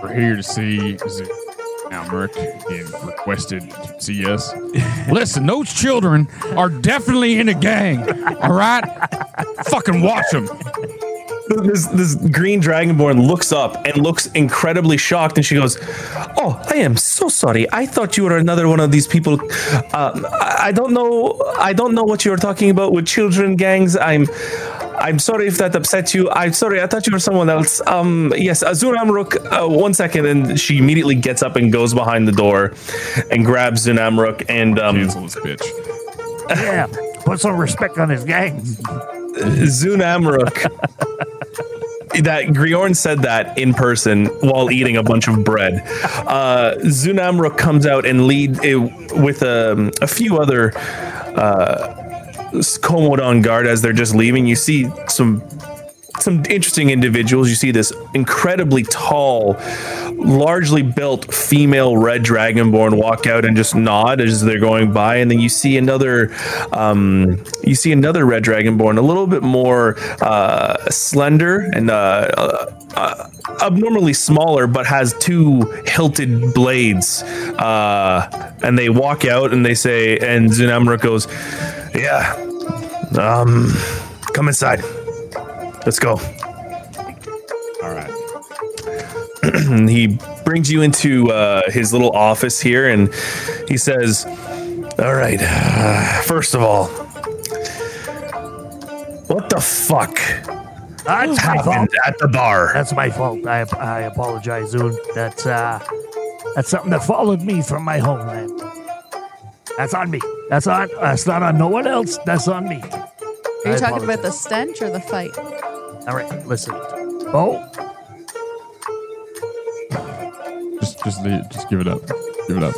We're here to see Almarak. He requested to see us. Listen, those children are definitely in a gang. All right, fucking watch them. This this green dragonborn looks up and looks incredibly shocked, and she goes, "Oh, I am so sorry. I thought you were another one of these people. Uh, I, I don't know. I don't know what you were talking about with children gangs. I'm." I'm sorry if that upset you. I'm sorry. I thought you were someone else. Um, yes, Azur Amruk. Uh, one second, and she immediately gets up and goes behind the door, and grabs Zun Amruk and um, Cancel this bitch. Yeah, put some respect on his gang. Zun Amruk. that Griorn said that in person while eating a bunch of bread. Uh, Zun Amruk comes out and lead it with um, a few other uh, Komodon guard as they're just leaving. You see some some interesting individuals. You see this incredibly tall, largely built female red dragonborn walk out and just nod as they're going by, and then you see another, um, you see another red dragonborn, a little bit more uh, slender and uh, uh, abnormally smaller, but has two hilted blades. Uh, and they walk out and they say, and Zunamura goes, "Yeah, um, come inside." Let's go. All right. He brings you into uh, his little office here and he says, All right, uh, first of all, what the fuck That's my fault. happened at the bar? That's my fault. I, I apologize, Zun. That's uh, That's something that followed me from my homeland. That's on me. That's on. That's not on no one else. That's on me. Are you talking about the stench or the fight? All right, listen. Bo, Just, just, leave, just give it up. Give it up.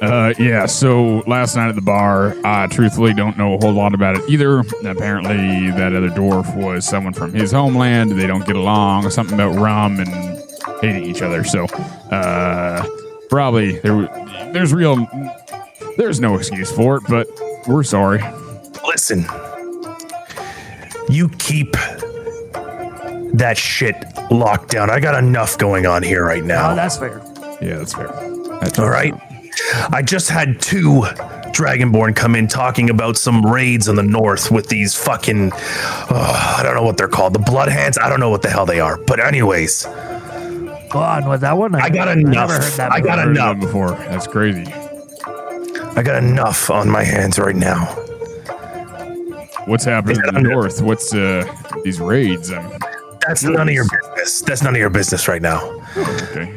Uh, yeah. So last night at the bar, I truthfully don't know a whole lot about it either. Apparently, that other dwarf was someone from his homeland. They don't get along. Something about rum and hating each other. So, uh, probably there. There's real. There's no excuse for it, but we're sorry. Listen, you keep that shit locked down. I got enough going on here right now. oh, that's fair. Yeah, that's fair. That's All right. I just had two Dragonborn come in talking about some raids in the north with these fucking, oh, I don't know what they're called, the Bloodhands. I don't know what the hell they are. But anyways, Go on with that one. I got never enough. heard that I got before. Heard enough. before. That's crazy. I got enough on my hands right now. What's happening in the north? What's uh these raids? Um, That's none of your business. That's none of your business right now. okay.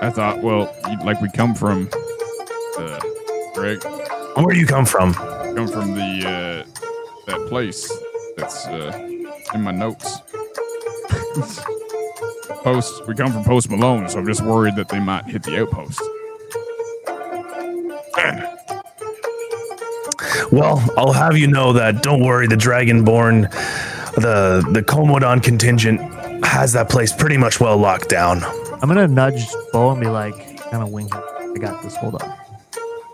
I thought, well, like we come from, uh, Greg, Where do you come from? come from the uh, that place that's uh, in my notes. Post. We come from Post Malone, so I'm just worried that they might hit the outpost. Well, I'll have you know that don't worry, the Dragonborn, the the Komodon contingent has that place pretty much well locked down. I'm gonna nudge Bo and be like, kind of wink. I got this. Hold on.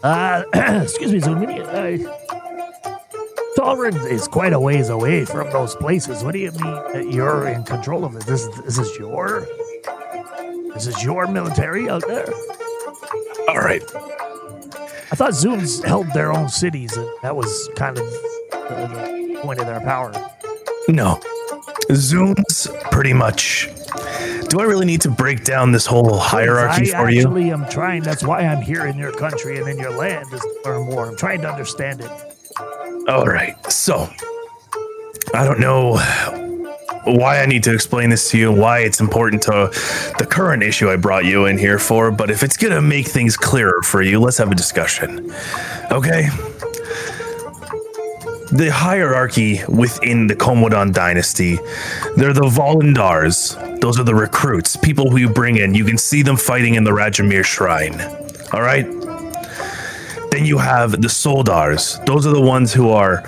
Uh, excuse me, Zoomini. Uh, is quite a ways away from those places. What do you mean that you're in control of it? This, this is your, this is your military out there. All right. I thought Zuns held their own cities, and that was kind of the, the point of their power. No. Zuns pretty much. Do I really need to break down this whole hierarchy I for you? actually am trying. That's why I'm here in your country and in your land is to learn more. I'm trying to understand it. All right. So, I don't know why I need to explain this to you, why it's important to the current issue I brought you in here for, but if it's going to make things clearer for you, let's have a discussion. Okay? The hierarchy within the Komodan dynasty, they're the Volundars. Those are the recruits, people who you bring in. You can see them fighting in the Rajamir Shrine. All right? Then you have the Soldars. Those are the ones who are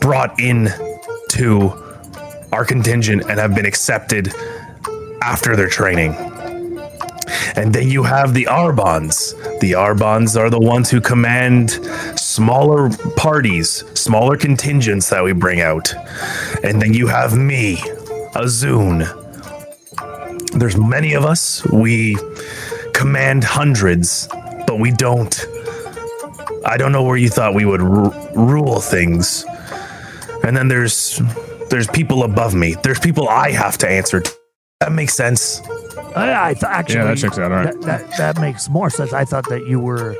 brought in to our contingent and have been accepted after their training. And then you have the Arbons. The Arbons are the ones who command smaller parties, smaller contingents that we bring out. And then you have me, a Zun. There's many of us. We command hundreds, but we don't. I don't know where you thought we would ru- rule things. And then there's there's people above me. There's people I have to answer to. That makes sense. I, I th- actually, Yeah, that checks out, all right. That, that, that makes more sense. I thought that you were.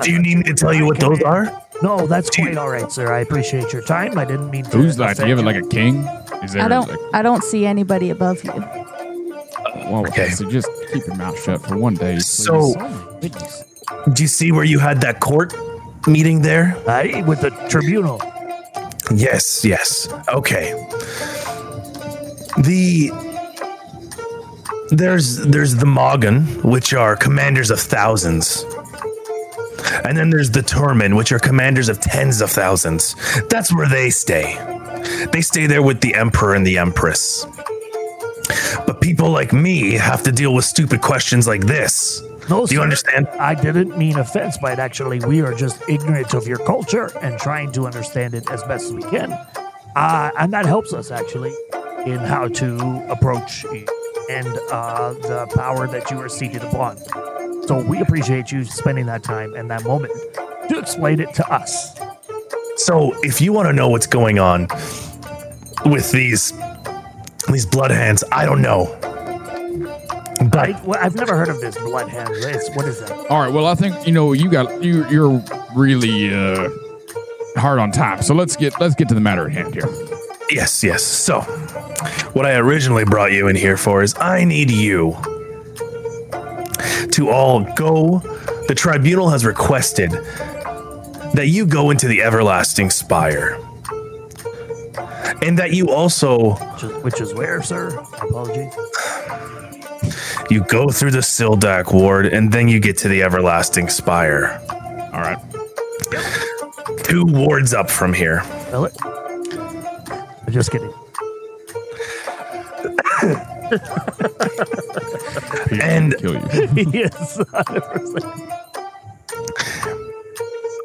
Do you need me to tell you what those are? No, that's quite all right, sir. I appreciate your time. I didn't mean to. Who's that? Do you have it like a king? Is there I don't. like I don't see anybody above you. well, Okay. okay. so just keep your mouth shut for one day. please. So- Oh, goodness. Do you see where you had that court meeting there? I, with the tribunal. Yes, yes. Okay. The there's there's the Mogan, which are commanders of thousands. And then there's the Turman, which are commanders of tens of thousands. That's where they stay. They stay there with the Emperor and the Empress. But people like me have to deal with stupid questions like this. No, Do you sir. understand? I didn't mean offense by it. Actually, we are just ignorant of your culture and trying to understand it as best as we can. Uh, and that helps us actually in how to approach and uh, the power that you are seated upon. So we appreciate you spending that time and that moment to explain it to us. So, if you want to know what's going on with these these bloodhands, I don't know. But I, well, I've never heard of this blood hand. It's, what is that? All right. Well, I think you know you got you. You're really uh, hard on time. So let's get let's get to the matter at hand here. yes, yes. So, what I originally brought you in here for is I need you to all go. The tribunal has requested that you go into the everlasting spire. And that you also Which is, which is where, sir? Apology. you go through the Sildak ward and then you get to the everlasting spire. All right. Two wards up from here. Spell it. I'm just kidding. And Kill you. yes. 100%.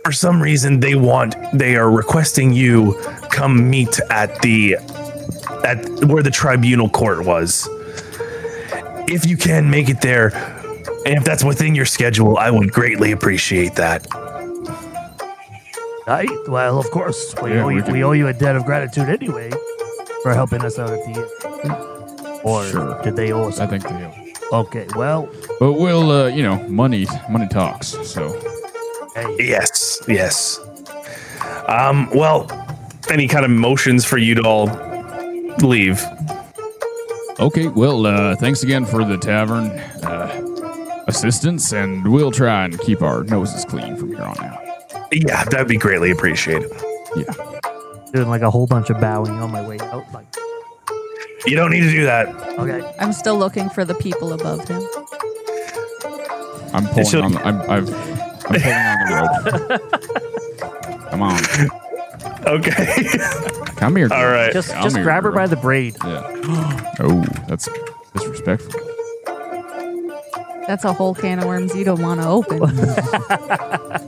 for some reason they want they are requesting you come meet at the at where the tribunal court was if you can make it there and if that's within your schedule i would greatly appreciate that Right? Well, of course. We, Yeah, owe you, can- we owe you a debt of gratitude anyway for helping us out at the end. Or Sure. did they owe us? I think they will. Okay, well, But we'll, uh, you know, money, money talks. So hey, yes yes um well any kind of motions for you to all leave Okay, well, uh, thanks again for the tavern uh, assistance, and we'll try and keep our noses clean from here on out. yeah that'd be greatly appreciated Yeah. doing like a whole bunch of bowing on my way out. Like, you don't need to do that okay, I'm still looking for the people above him. I'm pulling should- on the, I'm, I've, I'm pulling on the rope. Come on. okay Come here. All right. just Come just here, grab her girl. by the braid. Yeah. Oh, that's disrespectful. That's a whole can of worms you don't want to open.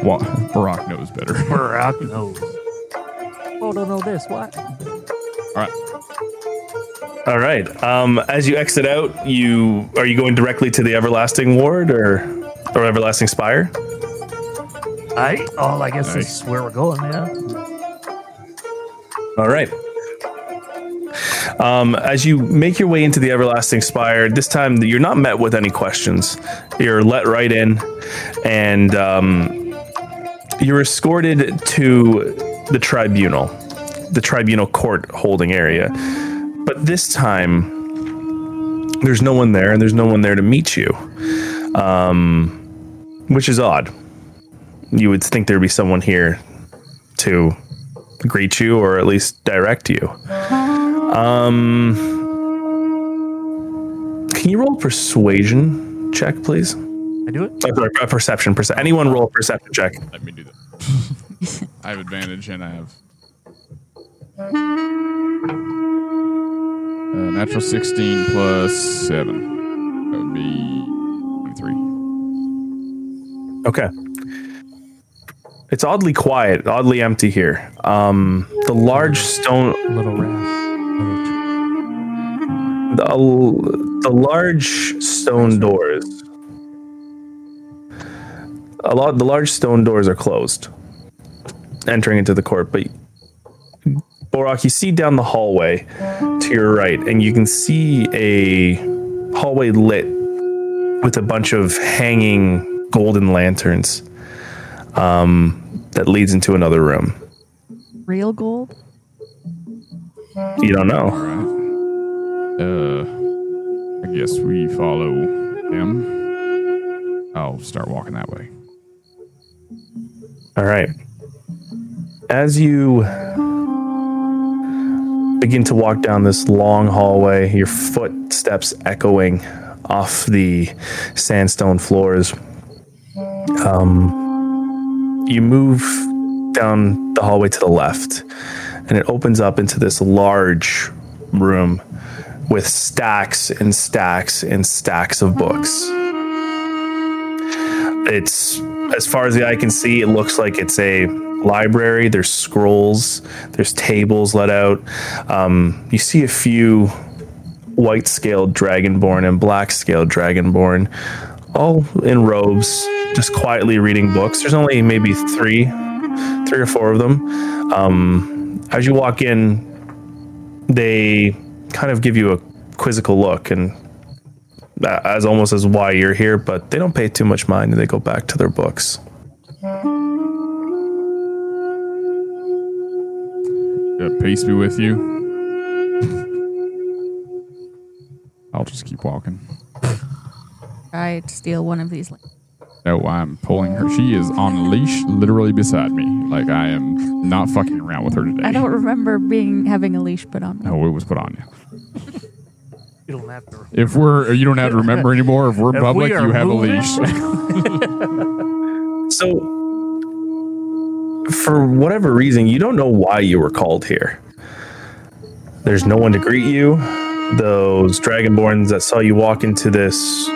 What? Barack knows better. Barack knows. Oh, don't know this. What? All right. All right. Um, as you exit out, you are you going directly to the Everlasting Ward or or Everlasting Spire? I oh, I guess Aye. this is where we're going. Yeah. All right. Um, as you make your way into the Everlasting Spire, this time you're not met with any questions. You're let right in, and um, you're escorted to the tribunal, the tribunal court holding area. But this time, there's no one there, and there's no one there to meet you, um, which is odd. You would think there'd be someone here to greet you or at least direct you. Um, can you roll a persuasion check, please? I do it. Oh, sorry, a perception. Perce- anyone roll a perception check? Let me do that. I have advantage, and I have uh, natural 16 plus 7. That would be 23. Okay. It's oddly quiet, oddly empty here. Um, the large stone, A little rasp. the, the large stone doors. A lot, the large stone doors are closed. Entering into the court, but Borak, you see down the hallway to your right, and you can see a hallway lit with a bunch of hanging golden lanterns um, that leads into another room. Real gold? You don't know. All right. Uh, I guess we follow him. I'll start walking that way. All right. As you begin to walk down this long hallway, your footsteps echoing off the sandstone floors, um, you move down the hallway to the left, and it opens up into this large room with stacks and stacks and stacks of books. It's as far as the eye can see, it looks like it's a library. There's scrolls, there's tables let out. Um, you see a few white scaled dragonborn and black scaled dragonborn, all in robes, just quietly reading books. There's only maybe three, three or four of them. Um, as you walk in, they kind of give you a quizzical look and uh, as almost as why you're here, but they don't pay too much mind and they go back to their books. Uh, peace be with you. I'll just keep walking. try to steal one of these. No, I'm pulling her. She is on a leash, literally beside me. Like I am not fucking around with her today. I don't remember being having a leash put on me. No, it was put on you. You don't have to. If we're, you don't have to remember anymore. If we're in If public, are you have a leash. So, for whatever reason, you don't know why you were called here. There's no one to greet you. Those dragonborns that saw you walk into this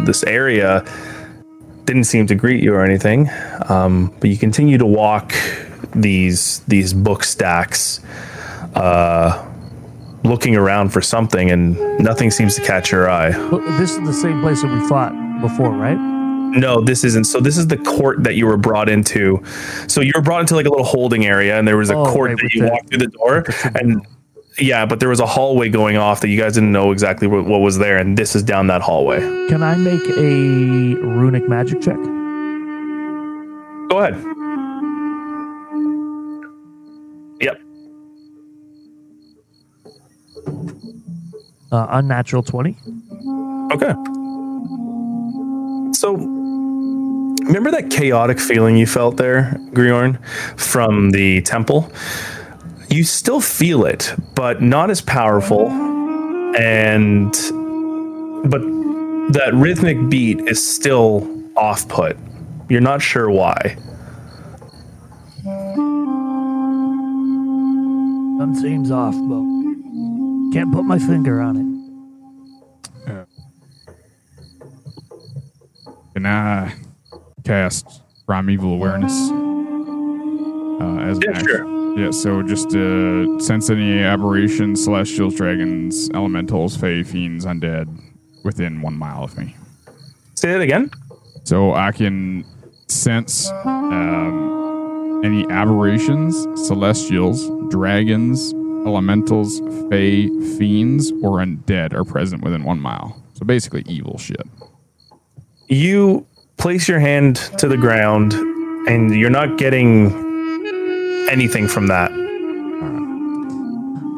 this area didn't seem to greet you or anything. Um, but you continue to walk these these book stacks, uh, looking around for something, and nothing seems to catch your eye. This is the same place that we fought before, right? No, this isn't. So this is the court that you were brought into. So you were brought into like a little holding area, and there was a Oh, court right, that you the- walked through the door, and yeah, but there was a hallway going off that you guys didn't know exactly what, what was there, and this is down that hallway. Can I make a runic magic check? Go ahead. Yep. Uh, unnatural 20. Okay. So, remember that chaotic feeling you felt there, Griorn, from the temple? You still feel it, but not as powerful. And, but that rhythmic beat is still off put. You're not sure why. Something seems off, but can't put my finger on it. Can I uh, cast Primeval Awareness? Uh, as Yeah, sure. Yeah, so just uh, sense any aberrations, celestials, dragons, elementals, fae, fiends, undead within one mile of me. Say that again. So I can sense um, any aberrations, celestials, dragons, elementals, fae, fiends, or undead are present within one mile. So basically, evil shit. You place your hand to the ground, and you're not getting anything from that.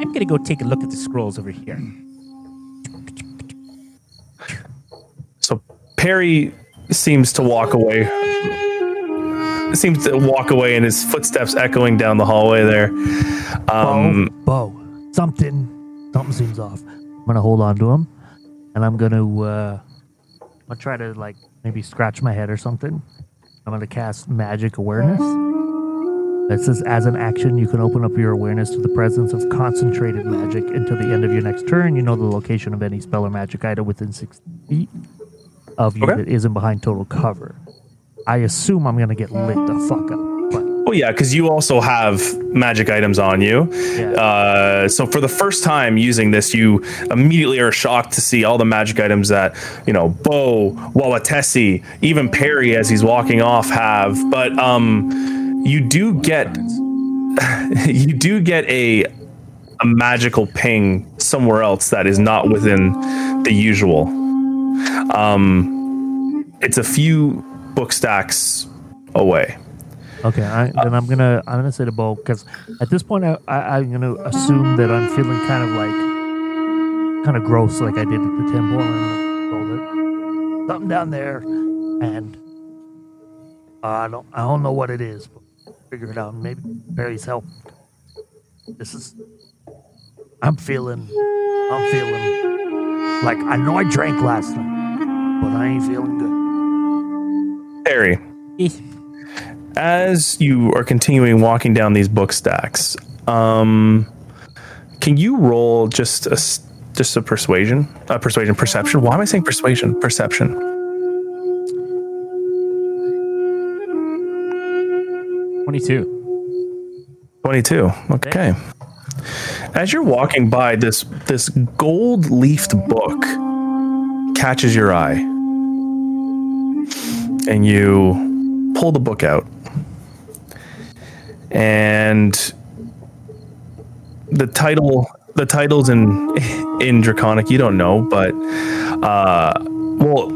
I'm gonna go take a look at the scrolls over here. So Perry seems to walk away. Seems to walk away, and his footsteps echoing down the hallway there. Um, Bo, Bo, something, something seems off. I'm gonna hold on to him, and I'm gonna, uh, I'll try to like maybe scratch my head or something. I'm gonna cast magic awareness. It says, as an action, you can open up your awareness to the presence of concentrated magic until the end of your next turn. You know the location of any spell or magic item within 60 feet of you Okay. that isn't behind total cover. I assume I'm gonna get lit the fuck up, well, yeah, because you also have magic items on you. yeah. Uh, so for the first time using this, you immediately are shocked to see all the magic items that you know Bo, Wawatesi, even Perry as he's walking off have. But um, you do get you do get a a magical ping somewhere else that is not within the usual. Um, it's a few book stacks away. Okay, I, then I'm gonna I'm gonna say the bowl because at this point I, I I'm gonna assume that I'm feeling kind of like kind of gross like I did at the temple and I'm roll it. something down there and uh, I don't I don't know what it is but figure it out maybe Barry's help. This is I'm feeling I'm feeling like I know I drank last night but I ain't feeling good. Perry, Eh, as you are continuing walking down these book stacks, um, can you roll just a just a persuasion, a persuasion perception? Why am I saying persuasion? Perception. Twenty-two. Twenty-two. Okay. As you're walking by, this this gold leafed book catches your eye, and you pull the book out, and the title the titles in in draconic you don't know but uh well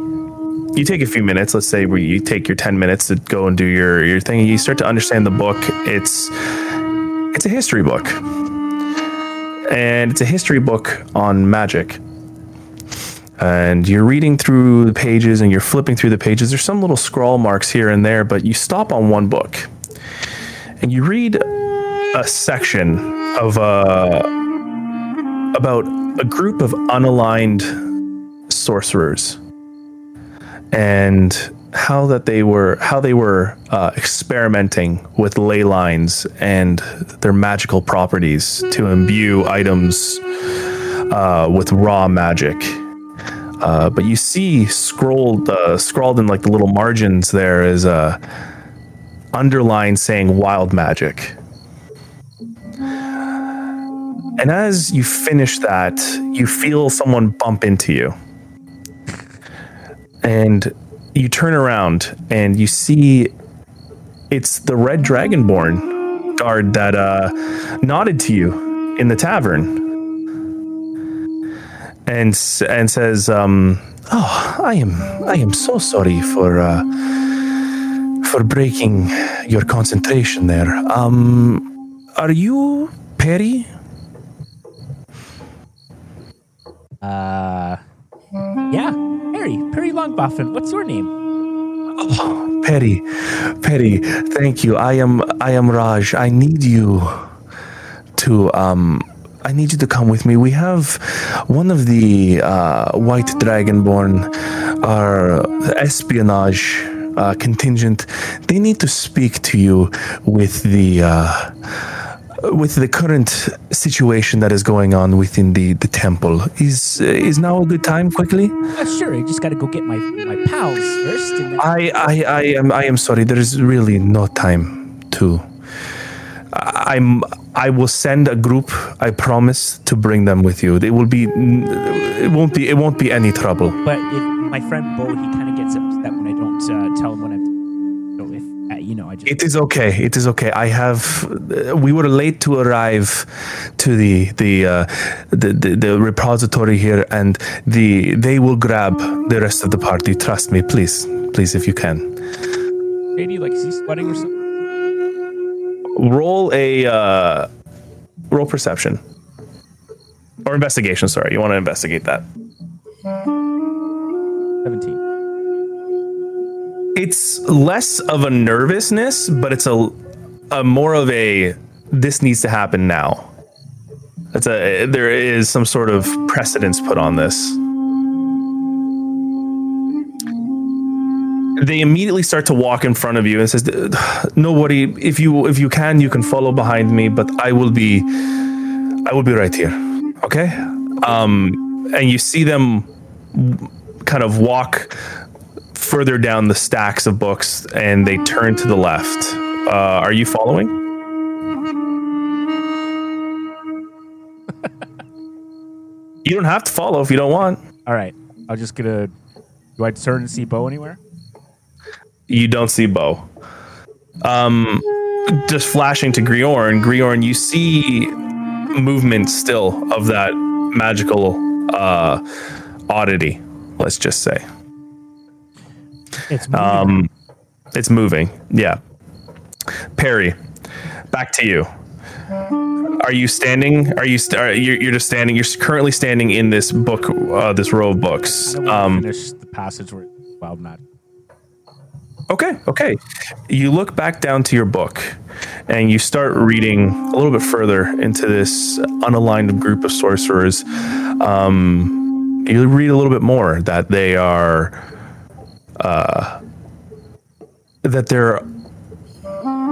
you take a few minutes let's say where you take your 10 minutes to go and do your your thing you start to understand the book it's it's a history book. And it's a history book on magic. And you're reading through the pages and you're flipping through the pages. There's some little scrawl marks here and there, but you stop on one book and you read a section of uh, about a group of unaligned sorcerers and how that they were how they were uh, experimenting with ley lines and their magical properties to imbue items uh, with raw magic. Uh, but you see scrolled uh, scrawled in like the little margins there is a underline saying wild magic. And as you finish that, you feel someone bump into you. And you turn around and you see it's the red dragonborn guard that uh, nodded to you in the tavern and and says, um, "Oh, I am I am so sorry for uh, for breaking your concentration there. Um, are you Perry?" Uh, yeah, Perry, Perry Longboffin. What's your name? Oh, Perry, Perry, thank you. I am I am Raj. I need you to um I need you to come with me. We have one of the uh, white dragonborn, our espionage uh, contingent. They need to speak to you with the uh, with the current situation that is going on within the, the temple. Is is now a good time? Quickly. Uh, sure, I just got to go get my my pals first. Then- I, I, I am I am sorry. There is really no time to. I'm. I will send a group. I promise to bring them with you. It will be. It won't be. It won't be any trouble. but if my friend Bo, he kind of gets upset when I uh, tell him when I'm. If uh, you know, I just It is okay. It is okay. I have. We were late to arrive to the the uh, the, the the repository here, and the they will grab the rest of the party. Trust me, please, please, if you can. Katie, like, is he sweating or something? Roll a uh, roll perception or investigation. Sorry, you want to investigate that. Seventeen. It's less of a nervousness, but it's a, a more of a this needs to happen now. It's a there is some sort of precedence put on this. They immediately start to walk in front of you and says, "No worry. If you if you can, you can follow behind me, but I will be I will be right here. Okay." Um, and you see them kind of walk further down the stacks of books and they turn to the left. Uh, are you following? you don't have to follow if you don't want. All right, I'll just get a. Do I turn and see Bo anywhere? You don't see Bo. Um, just flashing to Griorn. Griorn, you see movement still of that magical uh, oddity. Let's just say. It's moving. Um, it's moving. Yeah. Perry, back to you. Are you standing? Are you? St- are, you're, you're just standing. You're currently standing in this book, uh, this row of books. Um, finish the passage where wild magic. okay, okay. You look back down to your book, and you start reading a little bit further into this unaligned group of sorcerers. Um, you read a little bit more that they are, uh, that they're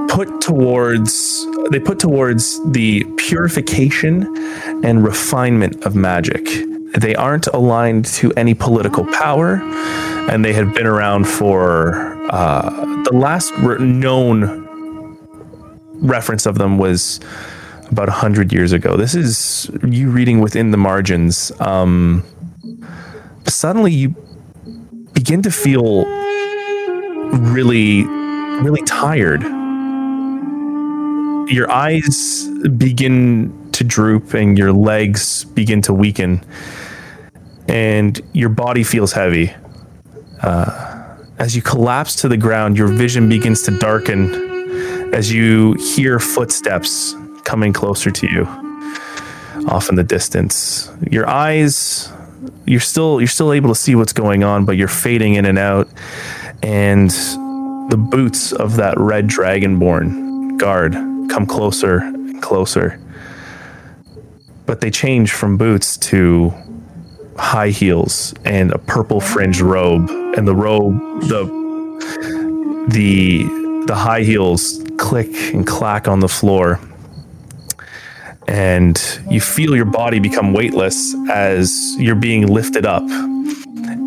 put towards they put towards the purification and refinement of magic. They aren't aligned to any political power, and they have been around for uh, the last re- known reference of them was about a hundred years ago. This is you reading within the margins. Um, suddenly, you begin to feel really, really tired. Your eyes begin to droop and your legs begin to weaken and your body feels heavy. Uh, as you collapse to the ground your vision begins to darken as you hear footsteps coming closer to you off in the distance. Your eyes you're still you're still able to see what's going on, but you're fading in and out, and the boots of that red dragonborn guard come closer and closer. But they change from boots to high heels and a purple fringed robe, and the robe the the the high heels click and clack on the floor and you feel your body become weightless as you're being lifted up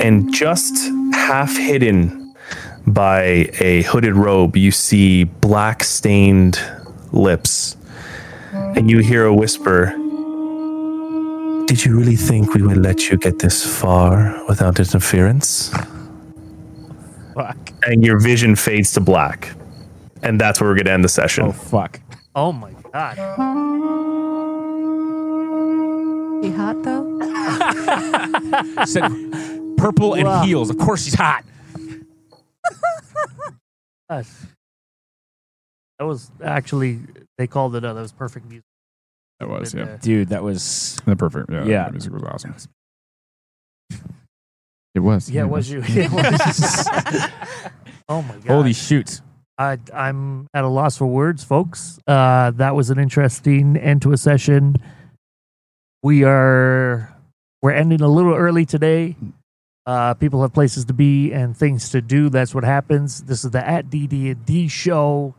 and just half hidden by a hooded robe you see black stained lips and you hear a whisper did you really think we would let you get this far without interference Fuck. and your vision fades to black and that's where we're going to end the session Oh fuck. Oh my god. Be hot though. Said purple and Wow. heels. Of course she's hot. Gosh. That was actually they called it. Uh, that was perfect music. That was, yeah. uh, Dude, that was The perfect. Yeah. Yeah. The music was awesome. It was. Yeah, it was you. It was. oh my god. holy shoot. I, I'm at a loss for words, folks. Uh, that was an interesting end to a session. We are we're ending a little early today. Uh, people have places to be and things to do. That's what happens. This is the at DD&D show.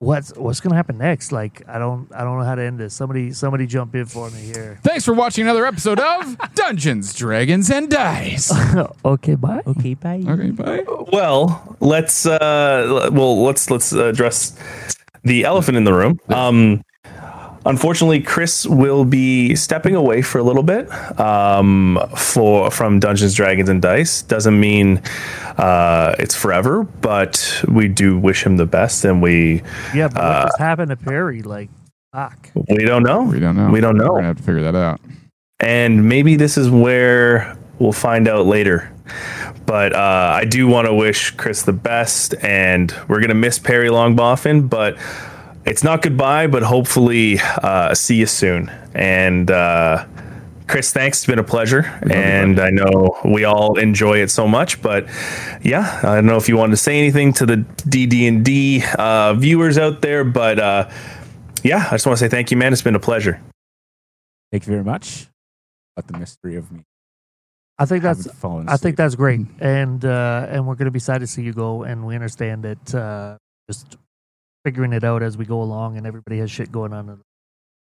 What's what's gonna happen next? Like I don't I don't know how to end this. Somebody somebody jump in for me here. Thanks for watching another episode of Dungeons, Dragons, and Dice. okay, bye. Okay, bye. Okay, bye. Well, let's uh well let's let's address the elephant in the room. Um unfortunately Chris will be stepping away for a little bit um for from Dungeons Dragons and Dice. Doesn't mean uh it's forever, but we do wish him the best and we Yeah, but Uh, what just happened to Perry? Like, fuck. we don't know. We don't know. We don't know. We're gonna have to figure that out. and maybe this is where we'll find out later. But uh, I do want to wish Chris the best, and we're gonna miss Perry Longboffin, but it's not goodbye, but hopefully uh, see you soon. And uh, Chris, thanks. It's been a pleasure, and I know we all enjoy it so much. But yeah, I don't know if you wanted to say anything to the DD and D uh, viewers out there, but uh, yeah, I just want to say thank you, man. It's been a pleasure. Thank you very much. About the mystery of me. I think that's having I think that's great, and uh, and we're going to be sad to see you go, and we understand that uh, just figuring it out as we go along, and everybody has shit going on.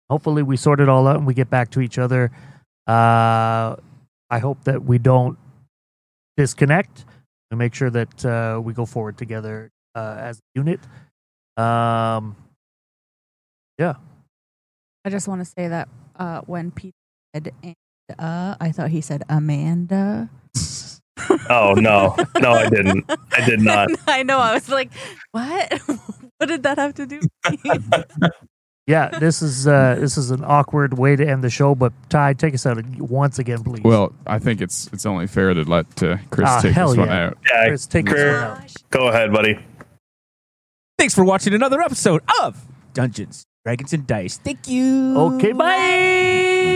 Hopefully, we sort it all out and we get back to each other. Uh, I hope that we don't disconnect and make sure that uh, we go forward together uh, as a unit. Um, yeah. I just want to say that uh, when Pete said and uh, I thought he said Amanda. Oh no, no, I didn't. I did not. I know. I was like, what? what did that have to do? yeah, this is uh, this is an awkward way to end the show, but Ty, take us out once again, please. Well, I think it's it's only fair to let uh, Chris Ah, take hell this one out. Yeah, Chris, take this one out. go ahead, buddy. Thanks for watching another episode of Dungeons, Dragons, and Dice. Thank you. Okay, bye.